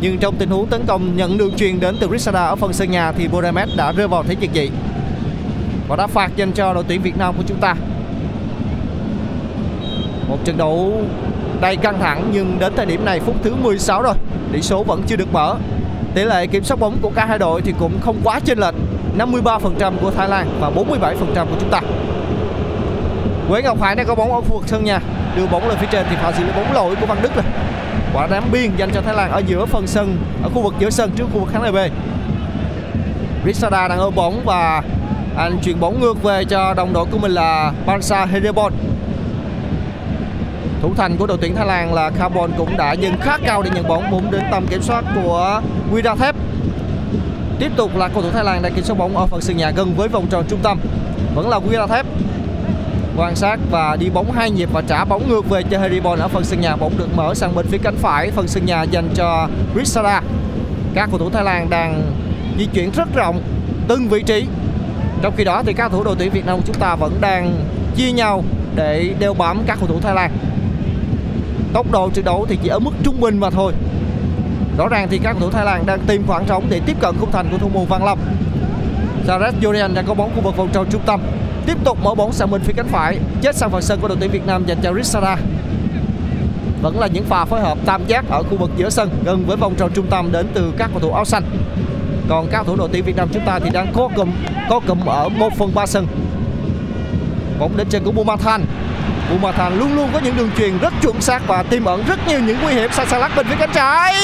Nhưng trong tình huống tấn công nhận đường truyền đến từ Risada ở phần sân nhà thì Boramet đã rơi vào thế diệt dị. Và đã phạt dành cho đội tuyển Việt Nam của chúng ta. Một trận đấu đầy căng thẳng nhưng đến thời điểm này phút thứ 16 rồi, tỷ số vẫn chưa được mở. Tỷ lệ kiểm soát bóng của cả hai đội thì cũng không quá chênh lệch, 53% của Thái Lan và 47% của chúng ta. Quế Ngọc Hải đang có bóng ở khu vực sân nhà, đưa bóng lên phía trên thì phải xử lý bóng lỗi của Văn Đức rồi. Quả đám biên dành cho Thái Lan ở giữa phần sân, ở khu vực giữa sân trước khu vực khán đài B. Rissada đang ôm bóng và anh chuyển bóng ngược về cho đồng đội của mình là Pansa Hedebon thủ thành của đội tuyển Thái Lan là Carbon cũng đã dừng khá cao để nhận bóng. Bóng đến tầm kiểm soát của Widathep tiếp tục là cầu thủ Thái Lan đang kiểm soát bóng ở phần sân nhà gần với vòng tròn trung tâm. Vẫn là Widathep quan sát và đi bóng hai nhịp và trả bóng ngược về cho Heribon ở phần sân nhà. Bóng được mở sang bên phía cánh phải, phần sân nhà dành cho Rissara các cầu thủ Thái Lan đang di chuyển rất rộng, từng vị trí. Trong khi đó thì các cầu thủ đội tuyển Việt Nam chúng ta vẫn đang chia nhau để đeo bám các cầu thủ Thái Lan tốc độ trận đấu thì chỉ ở mức trung bình mà thôi. Rõ ràng thì các cầu thủ Thái Lan đang tìm khoảng trống để tiếp cận khung thành của thủ môn Văn Lâm. Jared Jordan đang có bóng khu vực vòng tròn trung tâm. Tiếp tục mở bóng sang bên phía cánh phải, chết sang phần sân của đội tuyển Việt Nam dành cho Rissara vẫn là những pha phối hợp tam giác ở khu vực giữa sân, gần với vòng tròn trung tâm đến từ các cầu thủ áo xanh. Còn các cầu thủ đội tuyển Việt Nam chúng ta thì đang có cụm có cụm ở 1 phần 3 sân. Bóng đến chân của Bumathan. Bumathan luôn luôn có những đường truyền rất chuẩn xác và tiềm ẩn rất nhiều những nguy hiểm Sasalak bên phía cánh trái.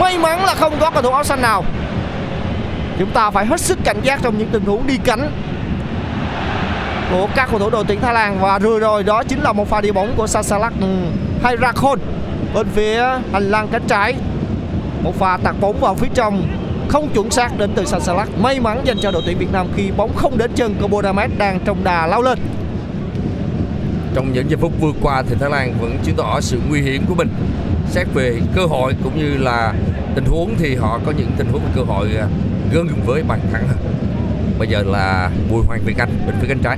May mắn là không có cầu thủ áo xanh nào. Chúng ta phải hết sức cảnh giác trong những tình huống đi cánh của các cầu thủ đội tuyển Thái Lan. Và rồi rồi đó chính là một pha đi bóng của Sasalak ừ, hay Rakhon bên phía hành lang cánh trái. Một pha tạt bóng vào phía trong, không chuẩn xác đến từ Sasalak may mắn dành cho đội tuyển Việt Nam khi bóng không đến chân của Bodamet đang trong đà lao lên trong những giây phút vừa qua thì Thái Lan vẫn chứng tỏ sự nguy hiểm của mình. Xét về cơ hội cũng như là tình huống thì họ có những tình huống cơ hội gần gần với bàn thắng. Bây giờ là Bùi Hoàng Việt Anh, bên phía cánh trái.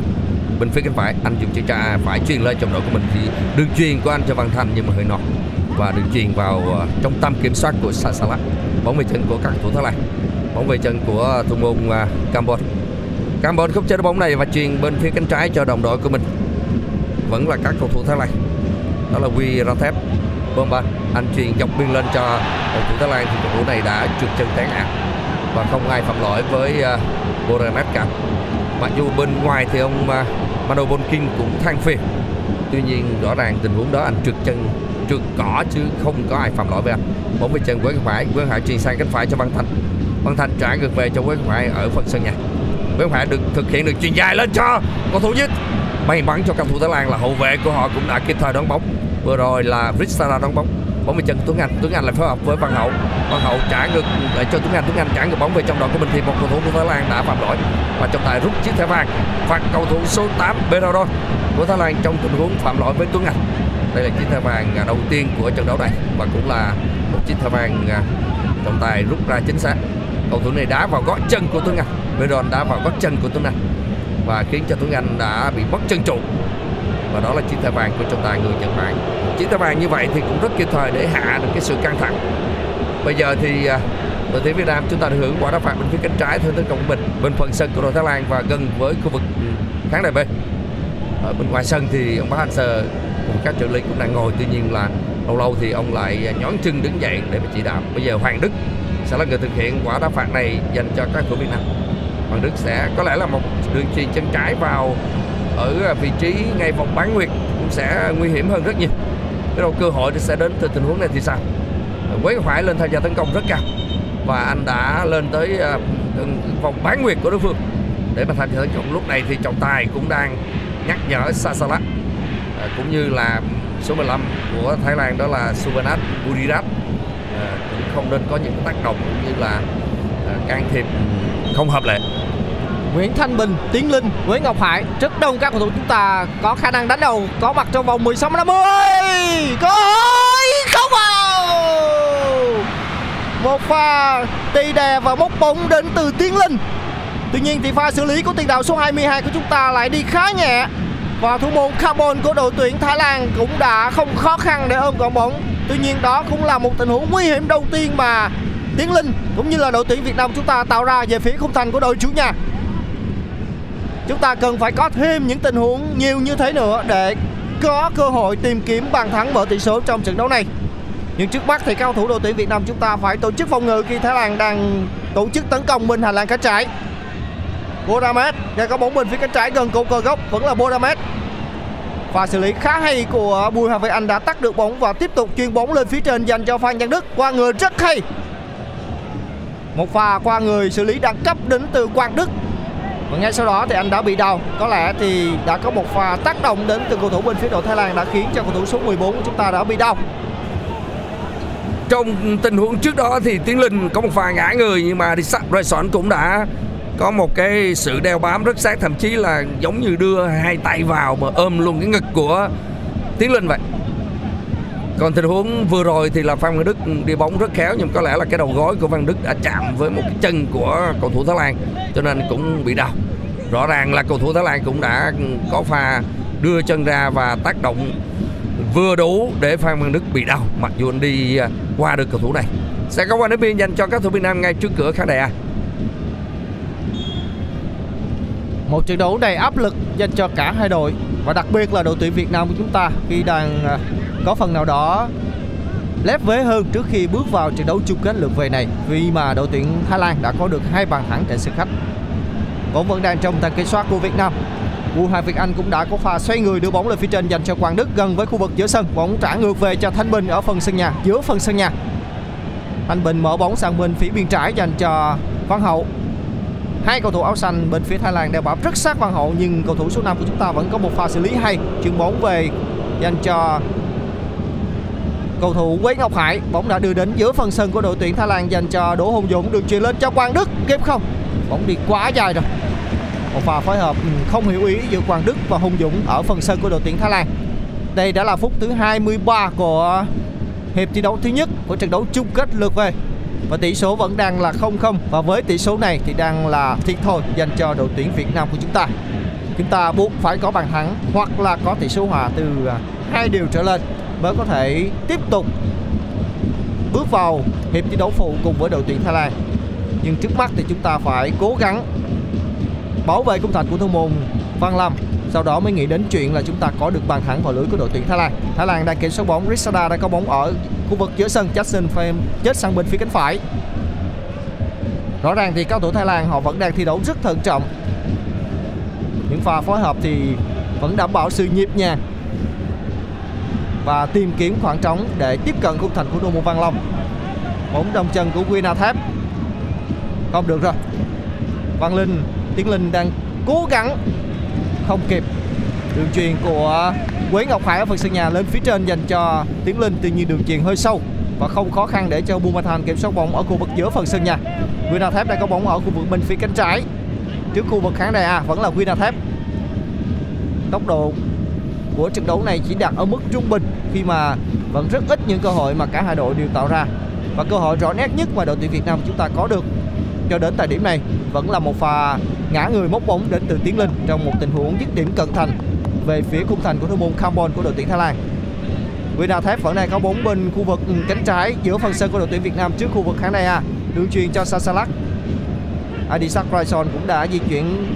Bên phía cánh phải, anh dùng chân trái phải truyền lên trong đội của mình thì đường truyền của anh cho Văn Thành nhưng mà hơi nọt và đường truyền vào à, trong tâm kiểm soát của Sa Salah bóng về chân của các thủ Thái Lan. Bóng về chân của thủ môn à, Campbell Campbell không chơi bóng này và truyền bên phía cánh trái cho đồng đội của mình vẫn là các cầu thủ Thái Lan. Đó là Quy Rathep vâng Bomba anh truyền dọc biên lên cho cầu thủ Thái Lan thì cầu thủ này đã trượt chân té ngã và không ai phạm lỗi với à, uh, Boramet cả. Mặc dù bên ngoài thì ông uh, Mano Bonkin cũng than phiền. Tuy nhiên rõ ràng tình huống đó anh trượt chân trượt cỏ chứ không có ai phạm lỗi với anh. Bóng về chân với phải Quế Hải truyền sang cánh phải cho Văn Thành. Văn Thành trả ngược về cho Quế Hải ở phần sân nhà. Quế Hải được thực hiện được truyền dài lên cho cầu thủ nhất may mắn cho cầu thủ Thái Lan là hậu vệ của họ cũng đã kịp thời đón bóng. Vừa rồi là Ristara đón bóng. Bóng về chân Tuấn Anh. Tuấn Anh lại phối hợp với Văn Hậu. Văn Hậu trả ngược lại cho Tuấn Anh. Tuấn Anh trả ngược bóng về trong đội của mình thì một cầu thủ của Thái Lan đã phạm lỗi. Và trọng tài rút chiếc thẻ vàng phạt cầu thủ số 8 Berardo của Thái Lan trong tình huống phạm lỗi với Tuấn Anh. Đây là chiếc thẻ vàng đầu tiên của trận đấu này và cũng là một chiếc thẻ vàng à, trọng tài rút ra chính xác. Cầu thủ này đá vào gót chân của Tuấn Anh. Berardo đá vào gót chân của Tuấn Anh và khiến cho Tuấn Anh đã bị mất chân trụ. Và đó là chiếc thẻ vàng của trọng tài người Nhật Bản. Chiếc thẻ vàng như vậy thì cũng rất kịp thời để hạ được cái sự căng thẳng. Bây giờ thì à, đội tuyển Việt Nam chúng ta được hưởng quả đá phạt bên phía cánh trái theo tấn công bình bên phần sân của đội Thái Lan và gần với khu vực ừ, khán đài B. Ở bên ngoài sân thì ông Bá Anh Sơ cùng các trợ lý cũng đang ngồi. Tuy nhiên là lâu lâu thì ông lại nhón chân đứng dậy để mà chỉ đạo. Bây giờ Hoàng Đức sẽ là người thực hiện quả đá phạt này dành cho các cầu Việt Nam. Hoàng Đức sẽ có lẽ là một đường chuyền chân trái vào ở à, vị trí ngay vòng bán nguyệt cũng sẽ nguy hiểm hơn rất nhiều. Cái đầu cơ hội sẽ đến từ tình huống này thì sao? Quế Ngọc lên tham gia tấn công rất cao và anh đã lên tới à, vòng bán nguyệt của đối phương để mà tham gia tấn công. Lúc này thì trọng tài cũng đang nhắc nhở Sasala à, cũng như là số 15 của Thái Lan đó là Suvanat Burirat cũng không nên có những tác động cũng như là can thiệp không hợp lệ. Nguyễn Thanh Bình, Tiến Linh, Nguyễn Ngọc Hải Rất đông các cầu thủ chúng ta có khả năng đánh đầu Có mặt trong vòng 16 50 Cơ hội không vào. Một pha tì đè và móc bóng đến từ Tiến Linh. Tuy nhiên thì pha xử lý của tiền đạo số 22 của chúng ta lại đi khá nhẹ. Và thủ môn Carbon của đội tuyển Thái Lan cũng đã không khó khăn để ôm gọn bóng. Tuy nhiên đó cũng là một tình huống nguy hiểm đầu tiên mà Tiến Linh cũng như là đội tuyển Việt Nam chúng ta tạo ra về phía khung thành của đội chủ nhà Chúng ta cần phải có thêm những tình huống nhiều như thế nữa để có cơ hội tìm kiếm bàn thắng mở tỷ số trong trận đấu này. Nhưng trước mắt thì cao thủ đội tuyển Việt Nam chúng ta phải tổ chức phòng ngự khi Thái Lan đang tổ chức tấn công bên hành lang cánh trái. Bodamet đang có bóng bên phía cánh trái gần cột cờ góc, vẫn là Bodamet. Và xử lý khá hay của Bùi Hà Việt Anh đã tắt được bóng và tiếp tục chuyền bóng lên phía trên dành cho Phan Văn Đức qua người rất hay. Một pha qua người xử lý đẳng cấp đến từ Quang Đức. Và ngay sau đó thì anh đã bị đau. Có lẽ thì đã có một pha tác động đến từ cầu thủ bên phía đội Thái Lan đã khiến cho cầu thủ số 14 của chúng ta đã bị đau. Trong tình huống trước đó thì Tiến Linh có một pha ngã người, nhưng mà Rayson cũng đã có một cái sự đeo bám rất sát, thậm chí là giống như đưa hai tay vào mà ôm luôn cái ngực của Tiến Linh vậy còn tình huống vừa rồi thì là Phan Văn Đức đi bóng rất khéo, nhưng có lẽ là cái đầu gối của Văn Đức đã chạm với một cái chân của cầu thủ Thái Lan, cho nên cũng bị đau. Rõ ràng là cầu thủ Thái Lan cũng đã có pha đưa chân ra và tác động vừa đủ để Phan Văn Đức bị đau, mặc dù anh đi à, qua được cầu thủ này. Sẽ có qua đến biên dành cho các thủ Việt Nam ngay trước cửa khán đài A. Một trận đấu đầy áp lực dành cho cả hai đội, và đặc biệt là đội tuyển Việt Nam của chúng ta khi đang à, có phần nào đó lép vế hơn trước khi bước vào trận đấu chung kết lượt về này vì mà đội tuyển Thái Lan đã có được hai bàn thắng trên sân khách. Bóng vẫn đang trong tầm kiểm soát của Việt Nam. U Hai Việt Anh cũng đã có pha xoay người đưa bóng lên phía trên dành cho Quang Đức gần với khu vực giữa sân. Bóng trả ngược về cho Thanh Bình ở phần sân nhà, giữa phần sân nhà. Thanh Bình mở bóng sang bên phía biên trái dành cho Văn Hậu. Hai cầu thủ áo xanh bên phía Thái Lan đều bám rất sát Văn Hậu nhưng cầu thủ số 5 của chúng ta vẫn có một pha xử lý hay, chuyền bóng về dành cho cầu thủ Quế Ngọc Hải bóng đã đưa đến giữa phần sân của đội tuyển Thái Lan dành cho Đỗ Hùng Dũng. Được chuyền lên cho Quang Đức, kịp không? Bóng đi quá dài rồi. Một pha phối hợp ừ, không hiểu ý giữa Quang Đức và Hùng Dũng ở phần sân của đội tuyển Thái Lan. Đây đã là phút thứ 23 của hiệp thi đấu thứ nhất của trận đấu chung kết lượt về. Và tỷ số vẫn đang là 0-0 và với tỷ số này thì đang là thiệt thôi dành cho đội tuyển Việt Nam của chúng ta. Chúng ta buộc phải có bàn thắng hoặc là có tỷ số hòa từ à, hai điều trở lên mới có thể tiếp tục bước vào hiệp thi đấu phụ cùng với đội tuyển Thái Lan. Nhưng trước mắt thì chúng ta phải cố gắng bảo vệ khung thành của thủ môn Văn Lâm sau đó mới nghĩ đến chuyện là chúng ta có được bàn thắng vào lưới của đội tuyển Thái Lan. Thái Lan đang kiểm soát bóng, Risada đang có bóng ở khu vực giữa sân, Jackson Pham chết sang bên phía cánh phải. Rõ ràng thì cao thủ Thái Lan họ vẫn đang thi đấu rất thận trọng. Những pha phối hợp thì vẫn đảm bảo sự nhịp nhàng và tìm kiếm khoảng trống để tiếp cận khung thành của Đô môn Văn Long. Bóng đồng chân của Wina Tháp. Không được rồi. Văn Linh, Tiến Linh đang cố gắng không kịp. Đường truyền của Quế Ngọc Hải ở phần sân nhà lên phía trên dành cho Tiến Linh tuy nhiên đường truyền hơi sâu và không khó khăn để cho Bumathan kiểm soát bóng ở khu vực giữa phần sân nhà. Wina Tháp đang có bóng ở khu vực bên phía cánh trái. Trước khu vực khán đài A vẫn là Wina Tháp. Tốc độ của trận đấu này chỉ đạt ở mức trung bình khi mà vẫn rất ít những cơ hội mà cả hai đội đều tạo ra và cơ hội rõ nét nhất mà đội tuyển Việt Nam chúng ta có được cho đến thời điểm này vẫn là một pha ngã người móc bóng đến từ Tiến Linh trong một tình huống dứt điểm cận thành về phía khung thành của thủ môn Campbell của đội tuyển Thái Lan. Vina Thép vẫn đang có bóng bên khu vực cánh trái giữa phần sân của đội tuyển Việt Nam trước khu vực khán đài A. Đường truyền cho Sasalak. Adisak Raison cũng đã di chuyển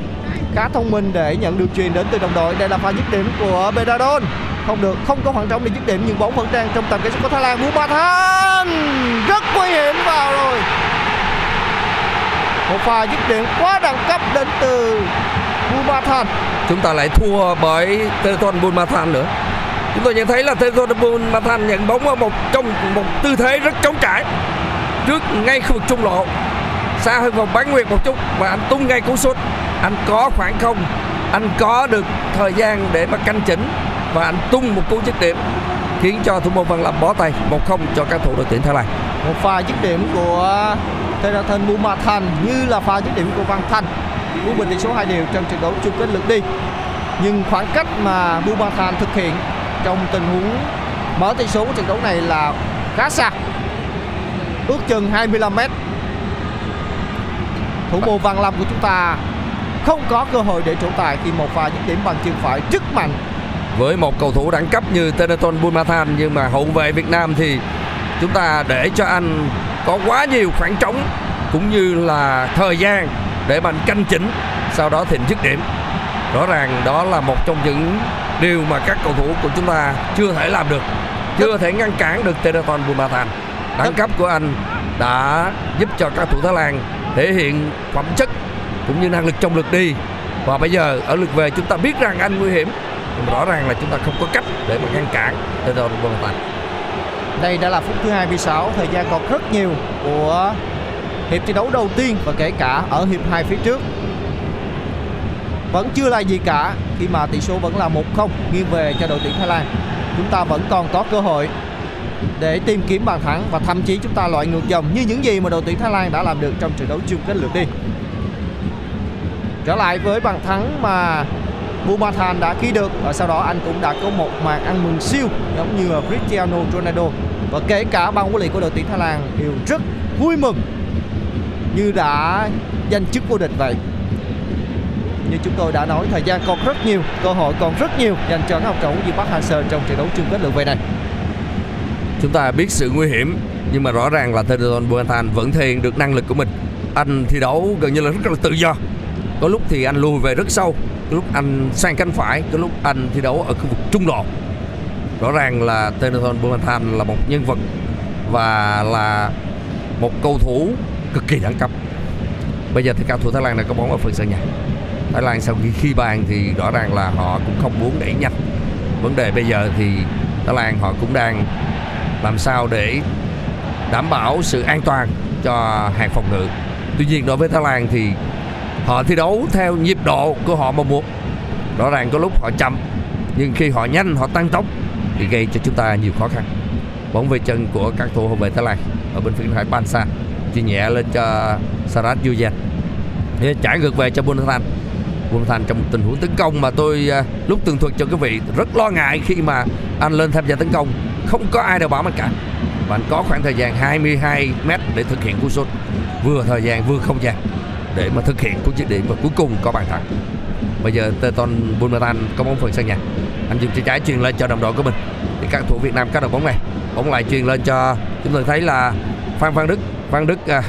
khá thông minh để nhận đường truyền đến từ đồng đội đây là pha dứt điểm của Bedadon không được, không có khoảng trống để dứt điểm. Nhưng bóng vẫn đang trong tầm kiểm soát của Thái Lan. Bumathan rất nguy hiểm vào rồi. Một pha dứt điểm quá đẳng cấp đến từ Bumathan chúng ta lại thua bởi Teleton Bumathan nữa. Chúng tôi nhận thấy là Teleton Mathan nhận bóng ở một trong một tư thế rất chống trải. Trước ngay khu vực trung lộ, xa hơn vòng bán nguyệt một chút. Và anh tung ngay cú sút. Anh có khoảng không, anh có được thời gian để mà canh chỉnh và anh tung một cú dứt điểm, khiến cho thủ môn Văn Lâm bó tay 1-0 cho các thủ đội tuyển Thái Lan. Một pha dứt điểm của Theraton Bumathan như là pha dứt điểm của Văn Thanh Cú bình tỷ số hai đều trong trận đấu chung kết lượt đi. Nhưng khoảng cách mà Bumathan thực hiện trong tình huống mở tỷ số của trận đấu này là khá xa. Ước chừng 25 mét. Thủ môn Văn Lâm của chúng ta không có cơ hội để trổ tài khi một pha dứt điểm bằng chân phải rất mạnh với một cầu thủ đẳng cấp như Teneton Bumathan nhưng mà hậu vệ Việt Nam thì chúng ta để cho anh có quá nhiều khoảng trống cũng như là thời gian để mà anh canh chỉnh, sau đó thì dứt điểm. Rõ ràng đó là một trong những điều mà các cầu thủ của chúng ta chưa thể làm được, chưa thể ngăn cản được Teneton Bumathan đẳng cấp của anh đã giúp cho các thủ Thái Lan thể hiện phẩm chất cũng như năng lực trong lượt đi. Và bây giờ ở lượt về chúng ta biết rằng anh nguy hiểm nhưng rõ ràng là chúng ta không có cách để mà ngăn cản Pedro Bumathan đây đã là phút thứ 26, thời gian còn rất nhiều của hiệp thi đấu đầu tiên và kể cả ở hiệp 2 phía trước. Vẫn chưa là gì cả khi mà tỷ số vẫn là 1-0 nghiêng về cho đội tuyển Thái Lan. Chúng ta vẫn còn có cơ hội để tìm kiếm bàn thắng và thậm chí chúng ta loại ngược dòng như những gì mà đội tuyển Thái Lan đã làm được trong trận đấu chung kết lượt đi. Trở lại với bàn thắng mà Bumathan đã ghi được và sau đó anh cũng đã có một màn ăn mừng siêu, giống như Cristiano Ronaldo. Và kể cả ban quản lý của đội tuyển Thái Lan đều rất vui mừng như đã giành chức vô địch vậy. Như chúng tôi đã nói, thời gian còn rất nhiều, cơ hội còn rất nhiều dành cho các học trò của Duy Park Hang-seo trong trận đấu chung kết lượt về này. Chúng ta biết sự nguy hiểm, nhưng mà rõ ràng là Tedon Bumathan vẫn thể hiện được năng lực của mình. Anh thi đấu gần như là rất là tự do có lúc thì anh lùi về rất sâu, có lúc anh sang cánh phải, có lúc anh thi đấu ở khu vực trung lộ. Rõ ràng là Tennyson Bumathan là một nhân vật và là một cầu thủ cực kỳ đẳng cấp. Bây giờ thì cao thủ Thái Lan đã có bóng ở phần sân nhà. Thái Lan sau khi khi bàn thì rõ ràng là họ cũng không muốn đẩy nhanh. Vấn đề bây giờ thì Thái Lan họ cũng đang làm sao để đảm bảo sự an toàn cho hàng phòng ngự. Tuy nhiên đối với Thái Lan thì họ thi đấu theo nhịp độ của họ mà muốn rõ ràng có lúc họ chậm, nhưng khi họ nhanh, họ tăng tốc thì gây cho chúng ta nhiều khó khăn. Bóng về chân của các thủ hậu vệ Thái Lan ở bên phía phải Pansa chỉ nhẹ lên cho Sarat Yuzen. Để trả ngược về cho Bunathan Bunathan trong một tình huống tấn công mà tôi à, lúc tường thuật cho quý vị rất lo ngại khi mà anh lên tham gia tấn công. Không có ai đâu bảo anh cả. Và anh có khoảng thời gian 22 mét để thực hiện cú sút. Vừa thời gian, vừa không gian để mà thực hiện cú dứt điểm. Và cuối cùng có bàn thắng. Bây giờ Teton Bunathan có bóng phần sân nhà. Anh dùng chân trái truyền lên cho đồng đội của mình. Thì các thủ Việt Nam các đội bóng này. Bóng lại truyền lên cho chúng tôi thấy là Phan Văn Đức. Văn Đức à,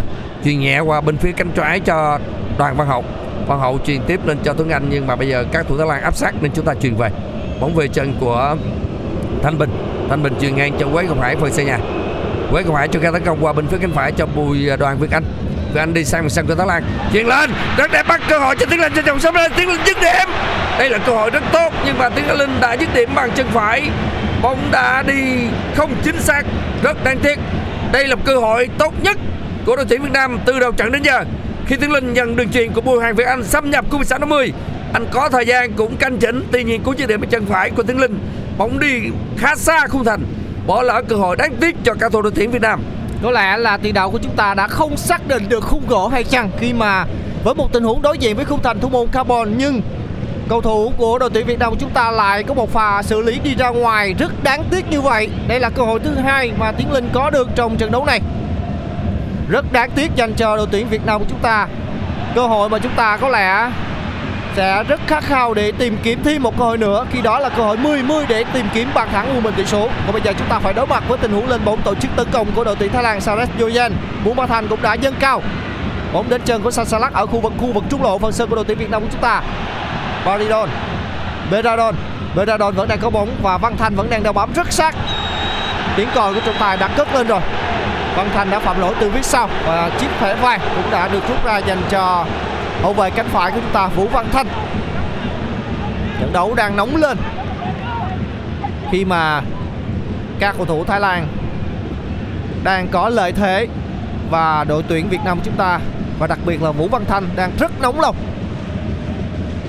truyền nhẹ qua bên phía cánh trái cho Đoàn Văn Hậu. Văn Hậu truyền tiếp lên cho Tuấn Anh nhưng mà bây giờ các thủ Thái Lan áp sát nên chúng ta truyền về. Bóng về chân của Thanh Bình. Thanh Bình truyền ngang cho Quế Ngọc Hải phần sân nhà. Quế Ngọc Hải cho ra tấn công qua bên phía cánh phải cho Bùi Đoàn Việt Anh. Việt Anh đi sang sân của Thái Lan. Chuyền lên. Rất đẹp bắt cơ hội cho Tiến Linh cho dòng sớm lên. Tiến Linh dứt điểm. Đây là cơ hội rất tốt. Nhưng mà Tiến Linh đã dứt điểm bằng chân phải. Bóng đã đi không chính xác. Rất đáng tiếc. Đây là cơ hội tốt nhất của đội tuyển Việt Nam từ đầu trận đến giờ. Khi Tiến Linh nhận đường truyền của Bùi Hoàng Việt Anh xâm nhập khu vực 50 anh có thời gian cũng canh chỉnh tuy nhiên cú dứt điểm bằng chân phải của Tiến Linh bóng đi khá xa khung thành, bỏ lỡ cơ hội đáng tiếc cho các thủ đội tuyển Việt Nam có lẽ là tiền đạo của chúng ta đã không xác định được khung gỗ hay chăng khi mà với một tình huống đối diện với khung thành thủ môn carbon, nhưng cầu thủ của đội tuyển Việt Nam của chúng ta lại có một pha xử lý đi ra ngoài rất đáng tiếc như vậy. Đây là cơ hội thứ hai mà Tiến Linh có được trong trận đấu này. Rất đáng tiếc dành cho đội tuyển Việt Nam của chúng ta. Cơ hội mà chúng ta có lẽ sẽ rất khát khao để tìm kiếm thêm một cơ hội nữa. Khi đó là cơ hội 10-10 để tìm kiếm bàn thắng của mình tỷ số. Còn bây giờ chúng ta phải đối mặt với tình huống lên bóng tổ chức tấn công của đội tuyển Thái Lan Sares Yoyan vũ Ma Thành cũng đã dâng cao. Bóng đến chân của Sansalak ở khu vực khu vực trung lộ, phần sân của đội tuyển Việt Nam của chúng ta. Baridon Beradon Beradon vẫn đang có bóng và Văn Thành vẫn đang đeo bám rất sát. Tiếng còi của trọng tài đã cất lên rồi. Văn Thành đã phạm lỗi từ phía sau và chiếc thẻ vàng cũng đã được rút ra dành cho hậu vệ cánh phải của chúng ta, Vũ Văn Thanh. Trận đấu đang nóng lên. Khi mà các cầu thủ Thái Lan đang có lợi thế và đội tuyển Việt Nam chúng ta và đặc biệt là Vũ Văn Thanh đang rất nóng lòng.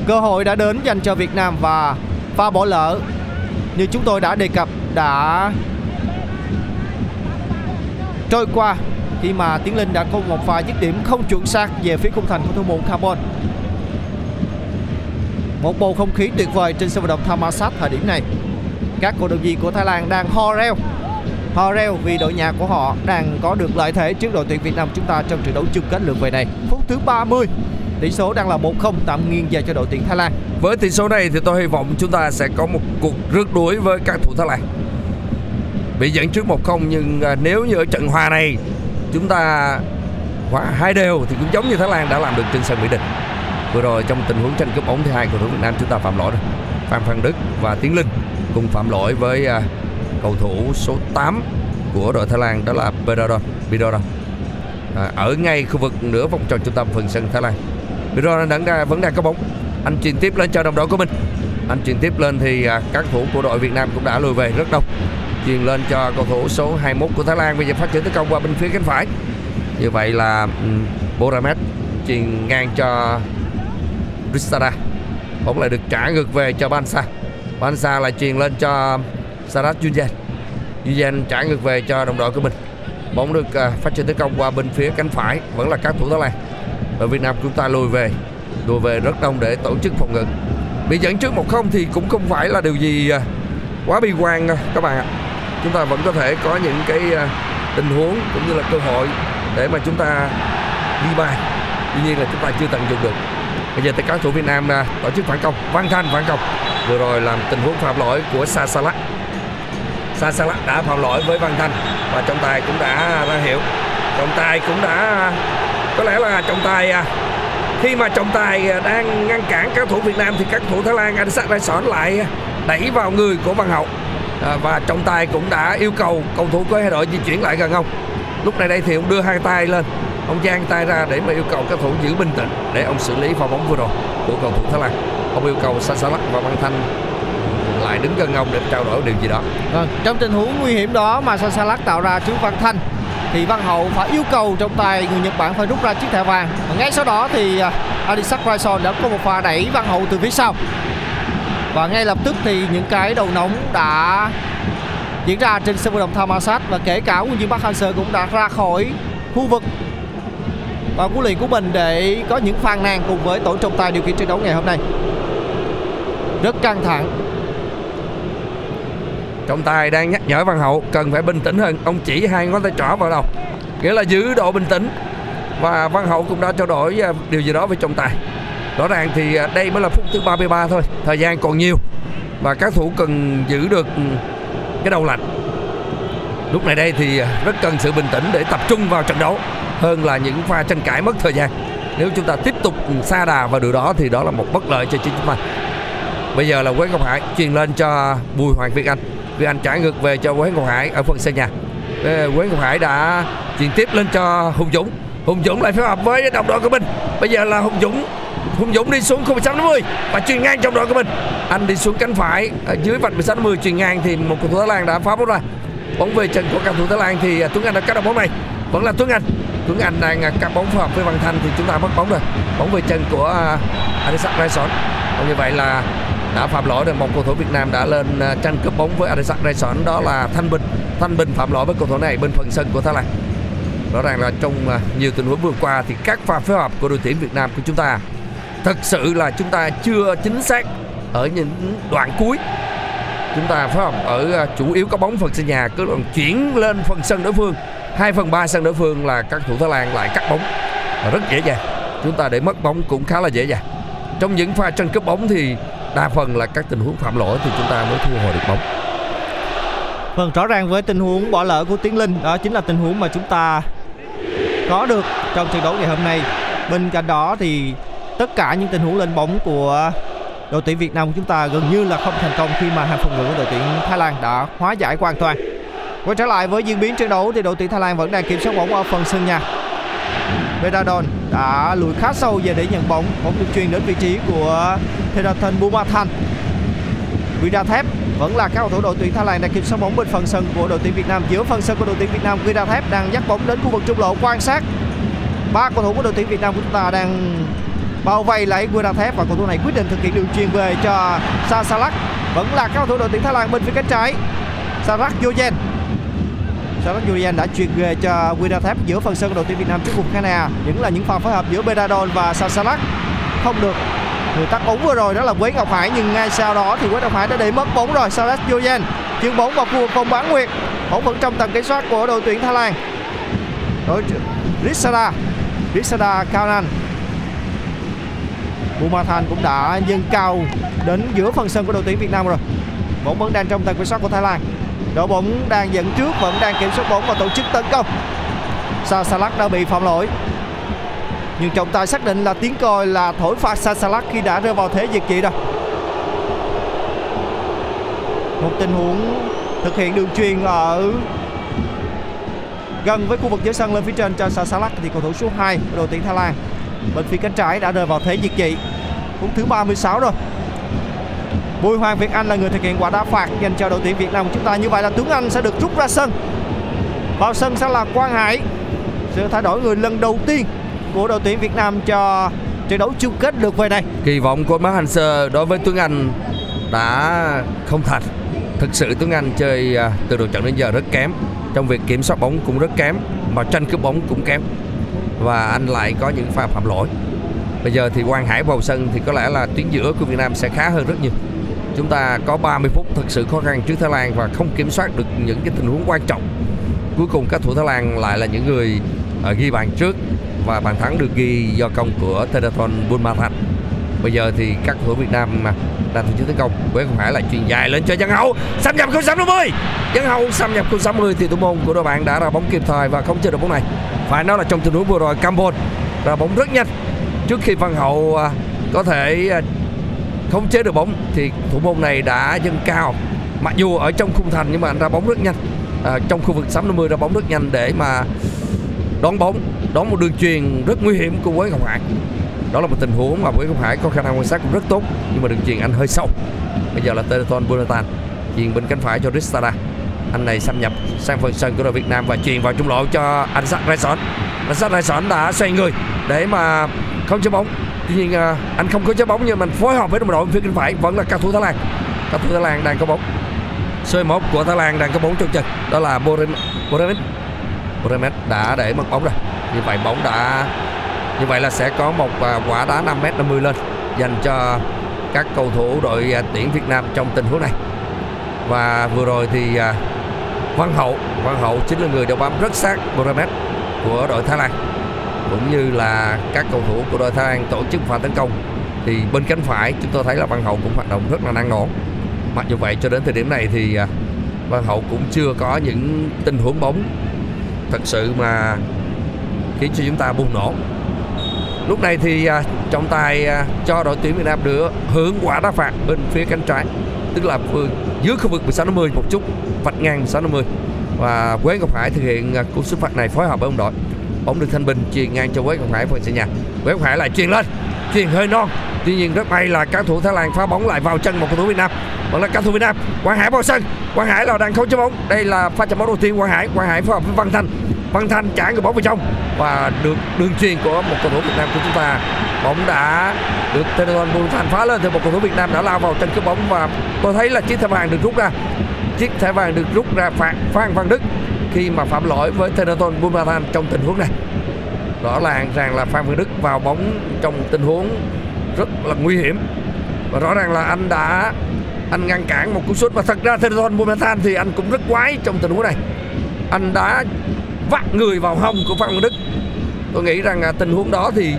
Cơ hội đã đến dành cho Việt Nam và pha bỏ lỡ như chúng tôi đã đề cập đã trôi qua khi mà Tiến Linh đã có một pha dứt điểm không chuẩn xác về phía khung thành của thủ môn Carbon. Một bầu không khí tuyệt vời trên sân vận động Thammasat thời điểm này. Các cổ động viên của Thái Lan đang ho reo ho reo vì đội nhà của họ đang có được lợi thế trước đội tuyển Việt Nam chúng ta trong trận đấu chung kết lượt về này. Phút thứ 30, tỷ số đang là 1-0 tạm nghiêng về cho đội tuyển Thái Lan. Với tỷ số này thì tôi hy vọng chúng ta sẽ có một cuộc rượt đuổi với các thủ Thái Lan. Bị dẫn trước 1-0 nhưng à, nếu như ở trận hòa này chúng ta hòa hai đều thì cũng giống như Thái Lan đã làm được trên sân Mỹ Đình. Vừa rồi trong tình huống tranh cúp bóng thứ hai cầu thủ Việt Nam chúng ta phạm lỗi rồi. Phan Phan Đức và Tiến Linh cùng phạm lỗi với à, cầu thủ số 8 của đội Thái Lan đó là Bedardon Bedardon à, ở ngay khu vực nửa vòng tròn trung tâm phần sân Thái Lan. Bedardon vẫn đang vẫn đang có bóng. Anh truyền tiếp lên cho đồng đội của mình. Anh truyền tiếp lên thì à, các thủ của đội Việt Nam cũng đã lùi về rất đông chuyền lên cho cầu thủ số 21 của Thái Lan. Bây giờ phát triển tấn công qua bên phía cánh phải. Như vậy là ừ, Boramet chuyền ngang cho Ristada bóng lại được trả ngược về cho Bansa Bansa lại chuyền lên cho Sarat Junjan Junjan trả ngược về cho đồng đội của mình. Bóng được à, phát triển tấn công qua bên phía cánh phải. Vẫn là các thủ Thái Lan. Ở Việt Nam chúng ta lùi về. Lùi về rất đông để tổ chức phòng ngự. Bị dẫn trước một không thì cũng không phải là điều gì à, quá bi quan à, các bạn ạ chúng ta vẫn có thể có những cái ờ, tình huống cũng như là cơ hội để mà chúng ta ghi bàn. Tuy nhiên là chúng ta chưa tận dụng được. Bây giờ thì các thủ Việt Nam à, tổ chức phản công Văn Thanh phản công. Vừa rồi làm tình huống phạm lỗi của Sasalak Sasalak đã phạm lỗi với Văn Thanh và trọng tài cũng đã ra hiệu. Trọng tài cũng đã, có lẽ là trọng tài à, khi mà trọng tài à, đang ngăn cản các thủ Việt Nam thì các thủ Thái Lan anh Adisak Raison lại đẩy vào người của Văn Hậu à, và trọng tài cũng đã yêu cầu cầu thủ của hai đội di chuyển lại gần ông lúc này đây thì ông đưa hai tay lên ông giang tay ra để mà yêu cầu các thủ giữ bình tĩnh để ông xử lý pha bóng vừa rồi của cầu thủ Thái Lan ông yêu cầu Sasalak và Văn Thanh lại đứng gần ông để trao đổi điều gì đó Vâng, trong tình huống nguy hiểm đó mà Sasalak tạo ra trước Văn Thanh thì Văn Hậu phải yêu cầu trọng tài người Nhật Bản phải rút ra chiếc thẻ vàng. Và ngay sau đó thì à, Adisak Raison đã có một pha đẩy Văn Hậu từ phía sau. Và ngay lập tức thì những cái đầu nóng đã diễn ra trên sân vận động Thammasat và kể cả quân viên Park Hang-seo cũng đã ra khỏi khu vực. Và huấn luyện của mình để có những phàn nàn cùng với tổ trọng tài điều khiển trận đấu ngày hôm nay. Rất căng thẳng. Trọng tài đang nhắc nhở Văn Hậu cần phải bình tĩnh hơn. Ông chỉ hai ngón tay trỏ vào đầu, nghĩa là giữ độ bình tĩnh. Và Văn Hậu cũng đã trao đổi à, điều gì đó với trọng tài rõ ràng thì à, đây mới là phút thứ 33 thôi, thời gian còn nhiều và các thủ cần giữ được cái đầu lạnh. Lúc này đây thì rất cần sự bình tĩnh để tập trung vào trận đấu hơn là những pha tranh cãi mất thời gian. Nếu chúng ta tiếp tục xa đà vào điều đó thì đó là một bất lợi cho chính chúng ta. Bây giờ là Quế Ngọc Hải truyền lên cho Bùi Hoàng Việt Anh. Việt Anh trả ngược về cho Quế Ngọc Hải ở phần sân nhà. Ờ, Quế Ngọc Hải đã truyền tiếp lên cho Hùng Dũng. Hùng Dũng lại phối hợp với đồng đội của mình. Bây giờ là Hùng Dũng Hùng Dũng đi xuống khu 16 50 và truyền ngang trong đội của mình. Anh đi xuống cánh phải, ở dưới vạch 16 50 truyền ngang thì một cầu thủ Thái Lan đã phá bóng ra. Bóng về chân của cầu thủ Thái Lan thì à, Tuấn Anh đã cắt được bóng này. Vẫn là Tuấn Anh. Tuấn Anh đang à, cắt bóng phối hợp với Văn Thanh thì chúng ta mất bóng rồi. Bóng về chân của à, Adisak Raison như vậy là đã phạm lỗi rồi. Một cầu thủ Việt Nam đã lên tranh cướp bóng với Adisak Raison đó là Thanh Bình. Thanh Bình phạm lỗi với cầu thủ này bên phần sân của Thái Lan. Rõ ràng là trong nhiều tình huống vừa qua thì các pha phối hợp của đội tuyển Việt Nam của chúng ta thật sự là chúng ta chưa chính xác ở những đoạn cuối. Chúng ta phối hợp ở à, chủ yếu có bóng phần sân nhà cứ lần chuyển lên phần sân đối phương. 2 phần 3 sân đối phương là các thủ Thái Lan lại cắt bóng. Và rất dễ dàng. Chúng ta để mất bóng cũng khá là dễ dàng. Trong những pha tranh cướp bóng thì đa phần là các tình huống phạm lỗi thì chúng ta mới thu hồi được bóng. Vâng, rõ ràng với tình huống bỏ lỡ của Tiến Linh đó chính là tình huống mà chúng ta có được trong trận đấu ngày hôm nay. Bên cạnh đó thì tất cả những tình huống lên bóng của đội tuyển Việt Nam của chúng ta gần như là không thành công khi mà hàng phòng ngự của đội tuyển Thái Lan đã hóa giải hoàn toàn. Quay trở lại với diễn biến trận đấu thì đội tuyển Thái Lan vẫn đang kiểm soát bóng ở phần sân nhà. Vedadon đã lùi khá sâu về để nhận bóng bóng được truyền đến vị trí của Therathan Bumathan Vidathep vẫn là các cầu thủ đội tuyển Thái Lan đang kiểm soát bóng bên phần sân của đội tuyển Việt Nam giữa phần sân của đội tuyển Việt Nam Vida Thép đang dắt bóng đến khu vực trung lộ quan sát ba cầu thủ của đội tuyển Việt Nam của chúng ta đang bao vây lấy Guida Thép và cầu thủ này quyết định thực hiện đường truyền về cho Sa Salak vẫn là các cầu thủ đội tuyển Thái Lan bên phía cánh trái. Sarak Yojen Sarak Yojen đã truyền về cho Guida Thép giữa phần sân của đội tuyển Việt Nam trước vùng Canada những là những pha phối hợp giữa Bedadon và Sa Salak không được. Người tắt bóng vừa rồi đó là Quế Ngọc Hải, nhưng ngay sau đó thì Quế Ngọc Hải đã để mất bóng rồi. Sarak Yojen chuyền bóng vào khu vực phòng bán nguyệt. Bóng vẫn trong tầm kiểm soát của đội tuyển Thái Lan. Đội Rissada. Rissada Kaunan Bumathan cũng đã dâng cao đến giữa phần sân của đội tuyển Việt Nam rồi. Bóng vẫn đang trong tầm kiểm soát của Thái Lan. Đội bóng đang dẫn trước, vẫn đang kiểm soát bóng và tổ chức tấn công. Sa Salak đã bị phạm lỗi. Nhưng trọng tài xác định là tiếng còi là thổi phạt Sa Salak khi đã rơi vào thế diệt trị rồi. Một tình huống thực hiện đường truyền ở gần với khu vực giữa sân lên phía trên cho Sa Salak thì cầu thủ số 2 của đội tuyển Thái Lan. Bên phía cánh trái đã rơi vào thế diệt trị cũng thứ 36 rồi Bùi Hoàng Việt Anh là người thực hiện quả đá phạt dành cho đội tuyển Việt Nam của chúng ta như vậy là Tuấn Anh sẽ được rút ra sân vào sân sẽ là Quang Hải sự thay đổi người lần đầu tiên của đội tuyển Việt Nam cho trận đấu chung kết lượt về này Kỳ vọng của Mark Hanser đối với Tuấn Anh đã không thành. Thực sự Tuấn Anh chơi à, từ đầu trận đến giờ rất kém. Trong việc kiểm soát bóng cũng rất kém, mà tranh cướp bóng cũng kém. Và anh lại có những pha phạm lỗi. Bây giờ thì Quang Hải vào sân thì có lẽ là tuyến giữa của Việt Nam sẽ khá hơn rất nhiều. Chúng ta có 30 phút thực sự khó khăn trước Thái Lan và không kiểm soát được những cái tình huống quan trọng. Cuối cùng các thủ Thái Lan lại là những người à, ghi bàn trước và bàn thắng được ghi do công của Terathon Bumathan. Bây giờ thì các thủ Việt Nam mà đang tổ chức tấn công với không phải là chuyền dài lên cho Dân Hậu xâm nhập khung 60 Dân Hậu xâm nhập khung 60 thì thủ môn của đội bạn đã ra bóng kịp thời và không chơi được bóng này phải nói là trong tình huống vừa rồi Campbell ra bóng rất nhanh trước khi Văn Hậu à, có thể à, khống không chế được bóng thì thủ môn này đã dâng cao. Mặc dù ở trong khung thành nhưng mà anh ra bóng rất nhanh. À, trong khu vực 60 ra bóng rất nhanh để mà đón bóng. Đón một đường truyền rất nguy hiểm của Quế Ngọc Hải. Đó là một tình huống mà Quế Ngọc Hải có khả năng quan sát cũng rất tốt nhưng mà đường truyền anh hơi sâu. Bây giờ là Teleton Bonatan truyền bên cánh phải cho Ristada anh này xâm nhập sang phần sân của đội Việt Nam và truyền vào trung lộ cho anh Sát Raison anh Sát Raison đã xoay người để mà không chơi bóng. Tuy nhiên à, anh không có chơi bóng nhưng mình phối hợp với đồng đội phía bên phải vẫn là cao thủ Thái Lan. Cao thủ Thái Lan đang có bóng. Số 1 của Thái Lan đang có bóng trong chân đó là Borin Borin Borin đã để mất bóng rồi. Như vậy bóng đã như vậy là sẽ có một à, quả đá 5m50 lên dành cho các cầu thủ đội à, tuyển Việt Nam trong tình huống này. Và vừa rồi thì à, Văn Hậu Văn Hậu chính là người đầu bám rất sát Boremit của đội Thái Lan cũng như là các cầu thủ của đội Thái Lan tổ chức pha tấn công. Thì bên cánh phải chúng tôi thấy là Văn Hậu cũng hoạt động rất là năng nổ. Mặc dù vậy, cho đến thời điểm này thì à, Văn Hậu cũng chưa có những tình huống bóng thật sự mà khiến cho chúng ta bùng nổ. Lúc này thì à, trọng tài à, cho đội tuyển Việt Nam được hưởng quả đá phạt bên phía cánh trái, tức là dưới khu vực 16 50 một chút, vạch ngang 16 50 và Quế Ngọc Hải thực hiện cú xuất phạt này phối hợp với ông đội bóng được Thanh Bình truyền ngang cho Quế Ngọc Hải. Phần sân nhà. Quế Ngọc Hải lại truyền lên. Truyền hơi non. Tuy nhiên rất may là các thủ Thái Lan phá bóng lại vào chân một cầu thủ Việt Nam. Vẫn là các thủ Việt Nam. Quang Hải vào sân. Quang Hải là đang không chấm bóng. Đây là pha chạm bóng đầu tiên Quang Hải. Quang Hải phối hợp với Văn Thanh. Văn Thanh trả người bóng vào trong. Và được đường truyền của một cầu thủ Việt Nam của chúng ta. Bóng đã được Telecom Bùi Thành phá lên thì một cầu thủ Việt Nam đã lao vào chân cái bóng. Và tôi thấy là chiếc thẻ vàng được rút ra. Chiếc thẻ vàng được rút ra phạt Phan Văn Đức khi mà phạm lỗi với Tenaton Bumathan trong tình huống này. Rõ ràng rằng là Phan Văn Đức vào bóng trong tình huống rất là nguy hiểm. Và rõ ràng là anh đã anh ngăn cản một cú sút và thật ra Tenaton Bumathan thì anh cũng rất quái trong tình huống này. Anh đã vắt người vào hông của Phan Văn Đức. Tôi nghĩ rằng à, tình huống đó thì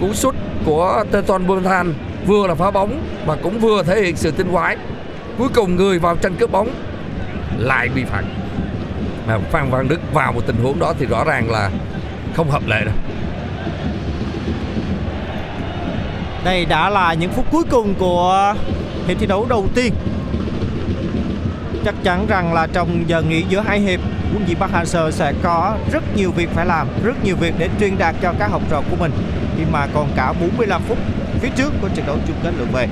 cú sút của Teton Bumathan vừa là phá bóng mà cũng vừa thể hiện sự tinh quái. Cuối cùng người vào tranh cướp bóng lại bị phạt. Phan Văn Đức vào một tình huống đó thì rõ ràng là không hợp lệ đâu Đây đã là những phút cuối cùng của hiệp thi đấu đầu tiên. Chắc chắn rằng là trong giờ nghỉ giữa hai hiệp, Quân luyện Park Hang-seo sẽ có rất nhiều việc phải làm, rất nhiều việc để truyền đạt cho các học trò của mình khi mà còn cả 45 phút phía trước của trận đấu chung kết lượt về.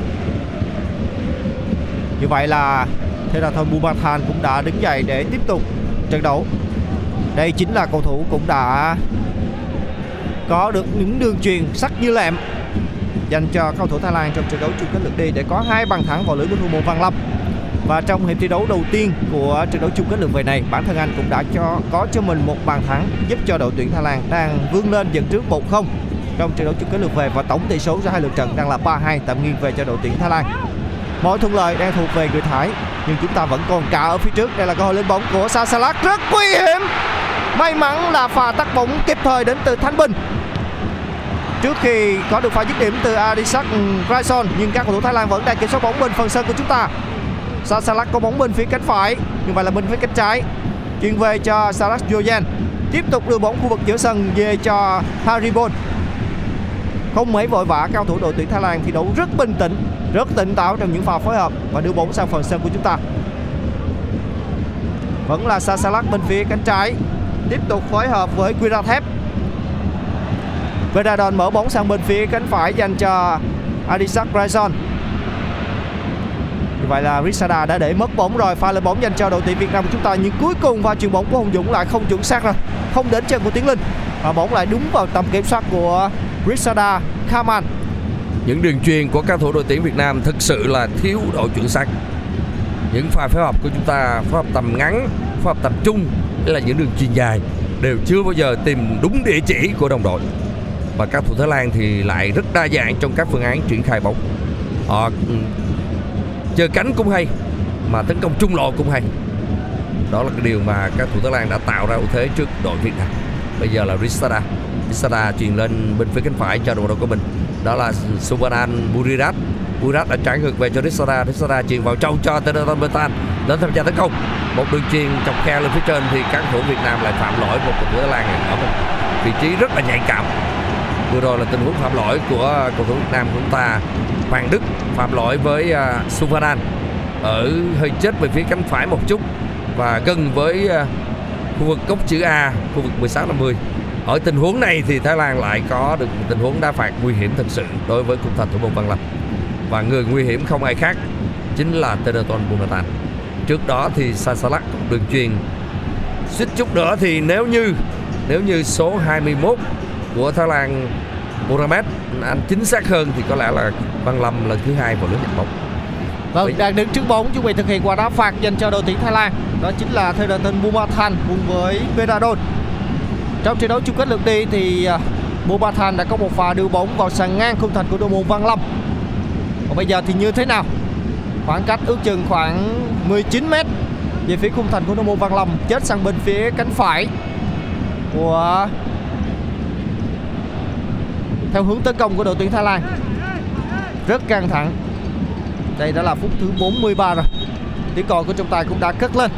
Như vậy là Thế là thôi Bumathan cũng đã đứng dậy để tiếp tục trận đấu. Đây chính là cầu thủ cũng đã có được những đường truyền sắc như lẹm dành cho cầu thủ Thái Lan trong trận đấu chung kết lượt đi để có hai bàn thắng vào lưới của thủ môn Văn Lâm. Và trong hiệp thi đấu đầu tiên của trận đấu chung kết lượt về này, bản thân anh cũng đã cho có cho mình một bàn thắng giúp cho đội tuyển Thái Lan đang vươn lên dẫn trước 1-0 trong trận đấu chung kết lượt về và tổng tỷ số ra hai lượt trận đang là 3-2 tạm nghiêng về cho đội tuyển Thái Lan. Mọi thuận lợi đang thuộc về người Thái nhưng chúng ta vẫn còn cả ở phía trước. Đây là cơ hội lên bóng của Sasalak rất nguy hiểm. May mắn là pha tắt bóng kịp thời đến từ Thanh Bình. Trước khi có được pha dứt điểm từ Adisak Grayson, nhưng các cầu thủ Thái Lan vẫn đang kiểm soát bóng bên phần sân của chúng ta. Sasalak có bóng bên phía cánh phải. Như vậy là bên phía cánh trái. Chuyển về cho Saras Jojan tiếp tục đưa bóng khu vực giữa sân về cho Haribon không mấy vội vã, cao thủ đội tuyển Thái Lan thi đấu rất bình tĩnh rất tỉnh táo trong những pha phối hợp và đưa bóng sang phần sân của chúng ta. Vẫn là Sasalak bên phía cánh trái. Tiếp tục phối hợp với Quirathep Vedadon mở bóng sang bên phía cánh phải dành cho Adisak Raison. Như vậy là Risada đã để mất bóng rồi. Pha lên bóng dành cho đội tuyển Việt Nam của chúng ta. Nhưng cuối cùng pha chuyền bóng của Hùng Dũng lại không chuẩn xác rồi. Không đến chân của Tiến Linh. Và bóng lại đúng vào tầm kiểm soát của Risada Kaman những đường truyền của các thủ đội tuyển Việt Nam thực sự là thiếu độ chuẩn xác. Những pha phối hợp của chúng ta, phối hợp tầm ngắn, phối hợp tập trung hay là những đường truyền dài, đều chưa bao giờ tìm đúng địa chỉ của đồng đội. Và các thủ Thái Lan thì lại rất đa dạng trong các phương án triển khai bóng. Họ ừ, chơi cánh cũng hay, mà tấn công trung lộ cũng hay. Đó là cái điều mà các thủ Thái Lan đã tạo ra ưu thế trước đội Việt Nam. Bây giờ là Ristada Ristada truyền lên bên phía cánh phải cho đội đội của mình đó là Subanan Burirat Burirat đã trả ngược về cho Rissara Rissara chuyền vào trong cho Teneton Bertan đến tham gia tấn công. Một đường chuyền chọc khe lên phía trên thì các thủ Việt Nam lại phạm lỗi một cầu thủ Thái Lan ở một vị trí rất là nhạy cảm. Vừa rồi là tình huống phạm lỗi của cầu thủ Việt Nam của chúng ta. Hoàng Đức phạm lỗi với à, uh, Suvanan ở hơi chết về phía cánh phải một chút và gần với uh, khu vực góc chữ A khu vực 16 50 ở tình huống này thì Thái Lan lại có được một tình huống đá phạt nguy hiểm thật sự đối với khung thành thủ môn Văn Lâm và người nguy hiểm không ai khác chính là Teneton Bunatan trước đó thì Sasalak đường truyền suýt chút nữa thì nếu như nếu như số 21 của Thái Lan Mohamed anh chính xác hơn thì có lẽ là Văn Lâm lần thứ hai vào lưới nhận bóng Vâng, đang đứng trước bóng chuẩn bị thực hiện quả đá phạt dành cho đội tuyển Thái Lan. Đó chính là Theraton Bumathan cùng với Veradon. Trong trận đấu chung kết lượt đi thì à, Mobathan đã có một pha đưa bóng vào sàn ngang khung thành của đội môn Văn Lâm. Còn bây giờ thì như thế nào? Khoảng cách ước chừng khoảng 19 mét về phía khung thành của đội môn Văn Lâm, chết sang bên phía cánh phải của theo hướng tấn công của đội tuyển Thái Lan rất căng thẳng đây đã là phút thứ 43 rồi tiếng còi của trọng tài cũng đã cất lên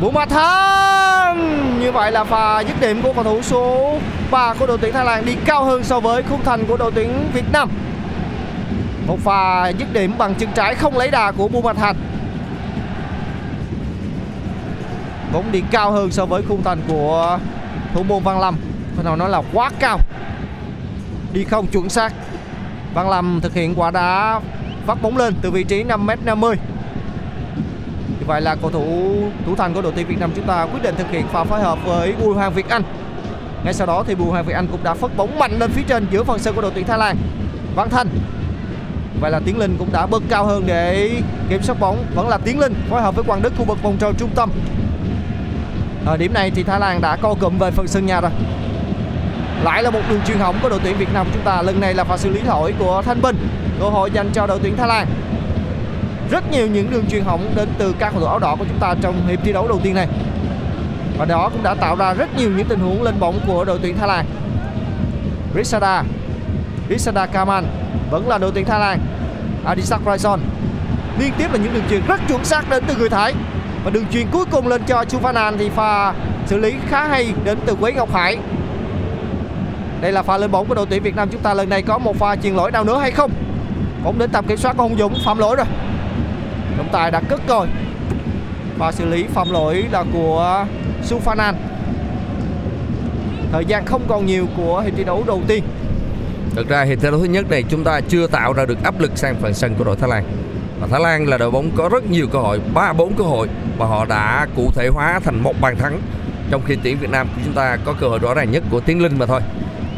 Bù Ma Thanh Như vậy là pha dứt điểm của cầu thủ số 3 của đội tuyển Thái Lan đi cao hơn so với khung thành của đội tuyển Việt Nam. Một pha dứt điểm bằng chân trái không lấy đà của Bù Ma Thanh Bóng đi cao hơn so với khung thành của thủ môn Văn Lâm. Có nào nói là quá cao. Đi không chuẩn xác. Văn Lâm thực hiện quả đá phát bóng lên từ vị trí 5m50 vậy là cầu thủ thủ thành của đội tuyển Việt Nam chúng ta quyết định thực hiện pha phối hợp với Bùi Hoàng Việt Anh. Ngay sau đó thì Bùi Hoàng Việt Anh cũng đã phất bóng mạnh lên phía trên giữa phần sân của đội tuyển Thái Lan. Văn Thanh Vậy là Tiến Linh cũng đã bật cao hơn để kiểm soát bóng. Vẫn là Tiến Linh phối hợp với Quang Đức khu vực vòng tròn trung tâm. Ở điểm này thì Thái Lan đã co cụm về phần sân nhà rồi. Lại là một đường truyền hỏng của đội tuyển Việt Nam chúng ta. Lần này là pha xử lý lỗi của Thanh Bình. Cơ hội dành cho đội tuyển Thái Lan rất nhiều những đường truyền hỏng đến từ các cầu thủ áo đỏ của chúng ta trong hiệp thi đấu đầu tiên này. Và đó cũng đã tạo ra rất nhiều những tình huống lên bóng của đội tuyển Thái Lan. Risada Risada Kaman vẫn là đội tuyển Thái Lan. Adisak Raison liên tiếp là những đường truyền rất chuẩn xác đến từ người Thái. Và đường truyền cuối cùng lên cho Chuvanan thì pha xử lý khá hay đến từ Quế Ngọc Hải. Đây là pha lên bóng của đội tuyển Việt Nam chúng ta lần này có một pha chuyền lỗi nào nữa hay không? Bóng đến tầm kiểm soát của Hùng Dũng, phạm lỗi rồi. Trọng tài đã cất rồi. và xử lý phạm lỗi là của Sufanan. Thời gian không còn nhiều của hiệp thi đấu đầu tiên. Thực ra hiệp thi đấu thứ nhất này chúng ta chưa tạo ra được áp lực sang phần sân của đội Thái Lan và Thái Lan là đội bóng có rất nhiều cơ hội ba bốn cơ hội và họ đã cụ thể hóa thành một bàn thắng trong khi tuyển Việt Nam của chúng ta có cơ hội rõ ràng nhất của Tiến Linh mà thôi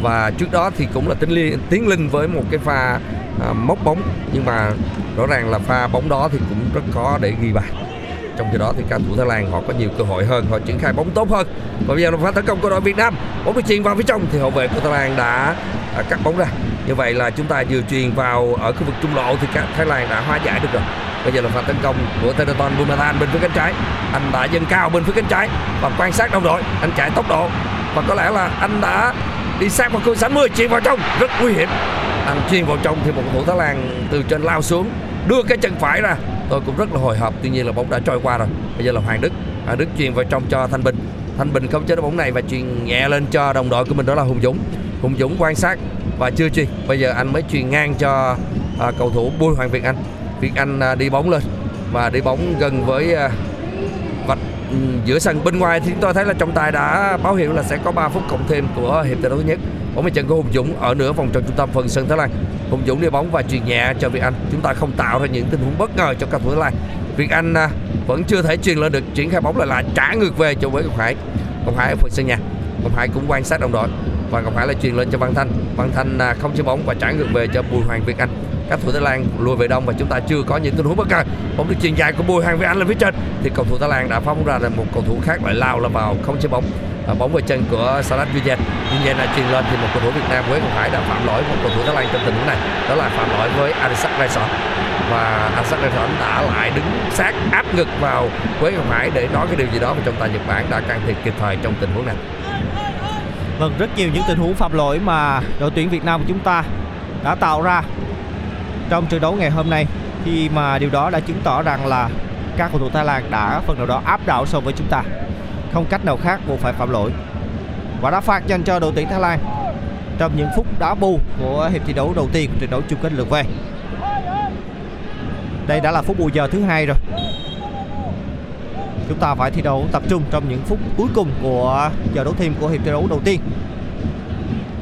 và trước đó thì cũng là Tiến Linh, Tiến Linh với một cái pha à, móc bóng nhưng mà rõ ràng là pha bóng đó thì cũng rất khó để ghi bàn. Trong khi đó thì các thủ Thái Lan họ có nhiều cơ hội hơn họ triển khai bóng tốt hơn. Và bây giờ là pha tấn công của đội Việt Nam bóng được chuyền vào phía trong thì hậu vệ của Thái Lan đã à, cắt bóng ra. Như vậy là chúng ta vừa truyền vào ở khu vực trung lộ thì các Thái Lan đã hóa giải được rồi. Bây giờ là pha tấn công của Tenaton Bumathan bên phía cánh trái. Anh đã dâng cao bên phía cánh trái và quan sát đồng đội. Anh chạy tốc độ và có lẽ là anh đã đi sát vào khung 60 chuyền vào trong. Rất nguy hiểm anh chuyên vào trong thì một cầu thủ Thái Lan từ trên lao xuống đưa cái chân phải ra. Tôi cũng rất là hồi hộp tuy nhiên là bóng đã trôi qua rồi. Bây giờ là Hoàng Đức Hoàng Đức chuyền vào trong cho Thanh Bình. Thanh Bình không chế được bóng này và chuyền nhẹ lên cho đồng đội của mình đó là Hùng Dũng. Hùng Dũng quan sát và chưa chuyền bây giờ anh mới chuyền ngang cho à, cầu thủ Bùi Hoàng Việt Anh. Việt Anh à, đi bóng lên và đi bóng gần với à, vạch ừ, giữa sân. Bên ngoài thì chúng tôi thấy là trọng tài đã báo hiệu là sẽ có 3 phút cộng thêm của hiệp thi đấu thứ nhất bóng về chân của Hùng Dũng ở nửa vòng tròn trung tâm phần sân Thái Lan. Hùng Dũng đi bóng và truyền nhẹ cho Việt Anh. Chúng ta không tạo ra những tình huống bất ngờ cho cầu thủ Thái Lan. Việt Anh à, vẫn chưa thể truyền lên được, triển khai bóng lại là trả ngược về cho với Ngọc Hải. Ngọc Hải ở phần sân nhà Ngọc Hải cũng quan sát đồng đội và Ngọc Hải lại truyền lên cho Văn Thanh. Văn Thanh à, không chơi bóng và trả ngược về cho Bùi Hoàng Việt Anh. Các thủ Thái Lan lùi về đông và chúng ta chưa có những tình huống bất ngờ. Bóng được truyền dài của Bùi Hoàng Việt Anh lên phía trên. Thì cầu thủ Thái Lan đã phóng ra là một cầu thủ khác lại lao là vào không chơi bóng bóng về chân của Salah Duyen Duyen là truyền lên thì một cầu thủ Việt Nam với Ngọc Hải đã phạm lỗi một cầu thủ Thái Lan trong tình huống này. Đó là phạm lỗi với Arisak Rayson. Và Adisak Rayson đã lại đứng sát áp ngực vào Quế Ngọc Hải để nói cái điều gì đó và trọng tài Nhật Bản đã can thiệp kịp thời trong tình huống này. Vâng, rất nhiều những tình huống phạm lỗi mà đội tuyển Việt Nam của chúng ta đã tạo ra trong trận đấu ngày hôm nay. Khi mà điều đó đã chứng tỏ rằng là các cầu thủ Thái Lan đã phần nào đó áp đảo so với chúng ta. Không cách nào khác buộc phải phạm lỗi. Và đá phạt dành cho đội tuyển Thái Lan trong những phút đá bù của hiệp thi đấu đầu tiên của trận đấu chung kết lượt về. Đây đã là phút bù giờ thứ hai rồi. Chúng ta phải thi đấu tập trung trong những phút cuối cùng của giờ đấu thêm của hiệp thi đấu đầu tiên.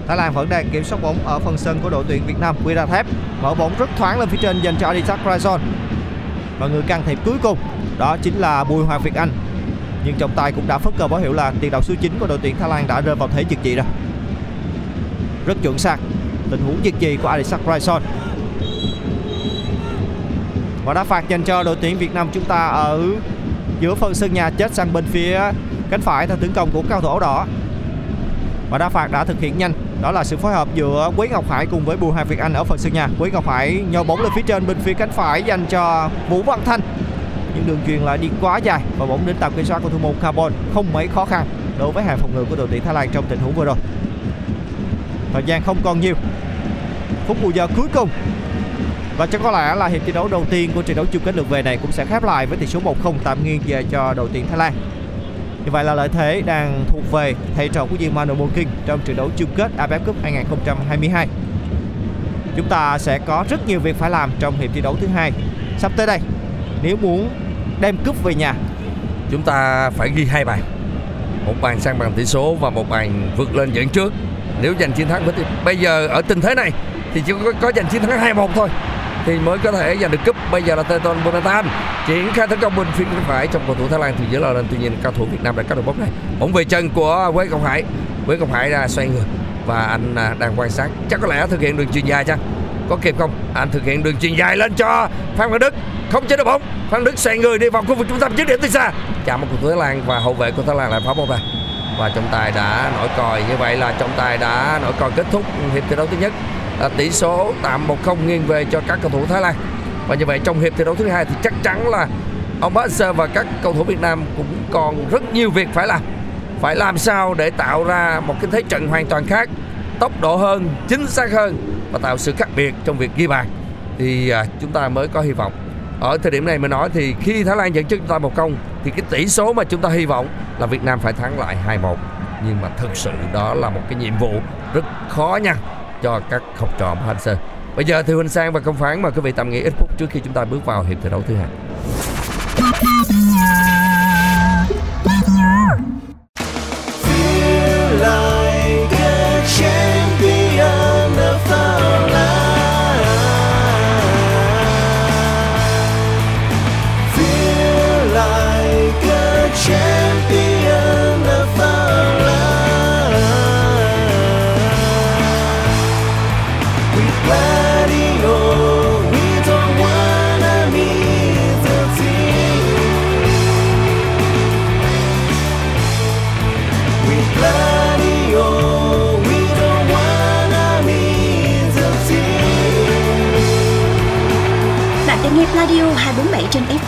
Thái Lan vẫn đang kiểm soát bóng ở phần sân của đội tuyển Việt Nam quy ra thép mở bóng rất thoáng lên phía trên dành cho Adidas Raison và người can thiệp cuối cùng, đó chính là Bùi Hoàng Việt Anh nhưng trọng tài cũng đã phất cờ báo hiệu là tiền đạo số 9 của đội tuyển Thái Lan đã rơi vào thế giật dị rồi. Rất chuẩn xác, tình huống giật dị của Adidas Raison và đá phạt dành cho đội tuyển Việt Nam chúng ta ở giữa phần sân nhà chết sang bên phía cánh phải theo tấn công của cao thủ áo đỏ. Và đá phạt đã thực hiện nhanh, đó là sự phối hợp giữa Quý Ngọc Hải cùng với Bùi Hoàng Việt Anh ở phần sân nhà. Quý Ngọc Hải nhô bóng lên phía trên bên phía cánh phải dành cho Vũ Văn Thanh những đường truyền lại đi quá dài và bóng đến tầm kiểm soát của thủ môn Carbon không mấy khó khăn đối với hàng phòng ngự của đội tuyển Thái Lan trong tình huống vừa rồi thời gian không còn nhiều phút bù giờ cuối cùng và chắc có lẽ là hiệp thi đấu đầu tiên của trận đấu chung kết lượt về này cũng sẽ khép lại với tỷ số 1-0 tạm nghiêng về cho đội tuyển Thái Lan như vậy là lợi thế đang thuộc về thầy trò của Diên Manu King trong trận đấu chung kết AFF Cup 2022. Chúng ta sẽ có rất nhiều việc phải làm trong hiệp thi đấu thứ hai sắp tới đây. Nếu muốn đem cúp về nhà, chúng ta phải ghi hai bàn. Một bàn sang bằng tỷ số và một bàn vượt lên dẫn trước. Nếu giành chiến thắng với bây giờ ở tình thế này thì chỉ có, có giành chiến thắng 2-1 thôi thì mới có thể giành được cúp. Bây giờ là Teton Bonatan triển khai tấn công bên phía bên phải trong cầu thủ Thái Lan thì dễ là lên. Tuy nhiên cao thủ Việt Nam đã cắt được bóng này. Bóng về chân của Quế Công Hải. Quế Công Hải ra xoay người và anh à, đang quan sát. Chắc có lẽ thực hiện đường chuyền dài chăng? Có kịp không? Anh thực hiện đường chuyền dài lên cho Phan Văn Đức. Không chế được bóng. Phan Đức xoay người đi vào khu vực trung tâm. Dứt điểm từ xa. Chạm một cầu Thái Lan và hậu vệ của Thái Lan lại phá bóng ra và trọng tài đã nổi còi. Như vậy là trọng tài đã nổi còi kết thúc hiệp thi đấu thứ nhất. À, tỷ số tạm 1-0 nghiêng về cho các cầu thủ Thái Lan. Và như vậy trong hiệp thi đấu thứ hai thì chắc chắn là ông Baxter và các cầu thủ Việt Nam cũng còn rất nhiều việc phải làm. Phải làm sao để tạo ra một cái thế trận hoàn toàn khác tốc độ hơn chính xác hơn và tạo sự khác biệt trong việc ghi bàn. Thì à, chúng ta mới có hy vọng. Ở thời điểm này mà nói thì khi Thái Lan dẫn trước chúng ta một công thì cái tỷ số mà chúng ta hy vọng là Việt Nam phải thắng lại 2-1 nhưng mà thực sự đó là một cái nhiệm vụ rất khó nha cho các học trò của Hansen Bây giờ thì Huỳnh Sang và Công Phán mời quý vị tạm nghỉ ít phút trước khi chúng ta bước vào hiệp thi đấu thứ hai.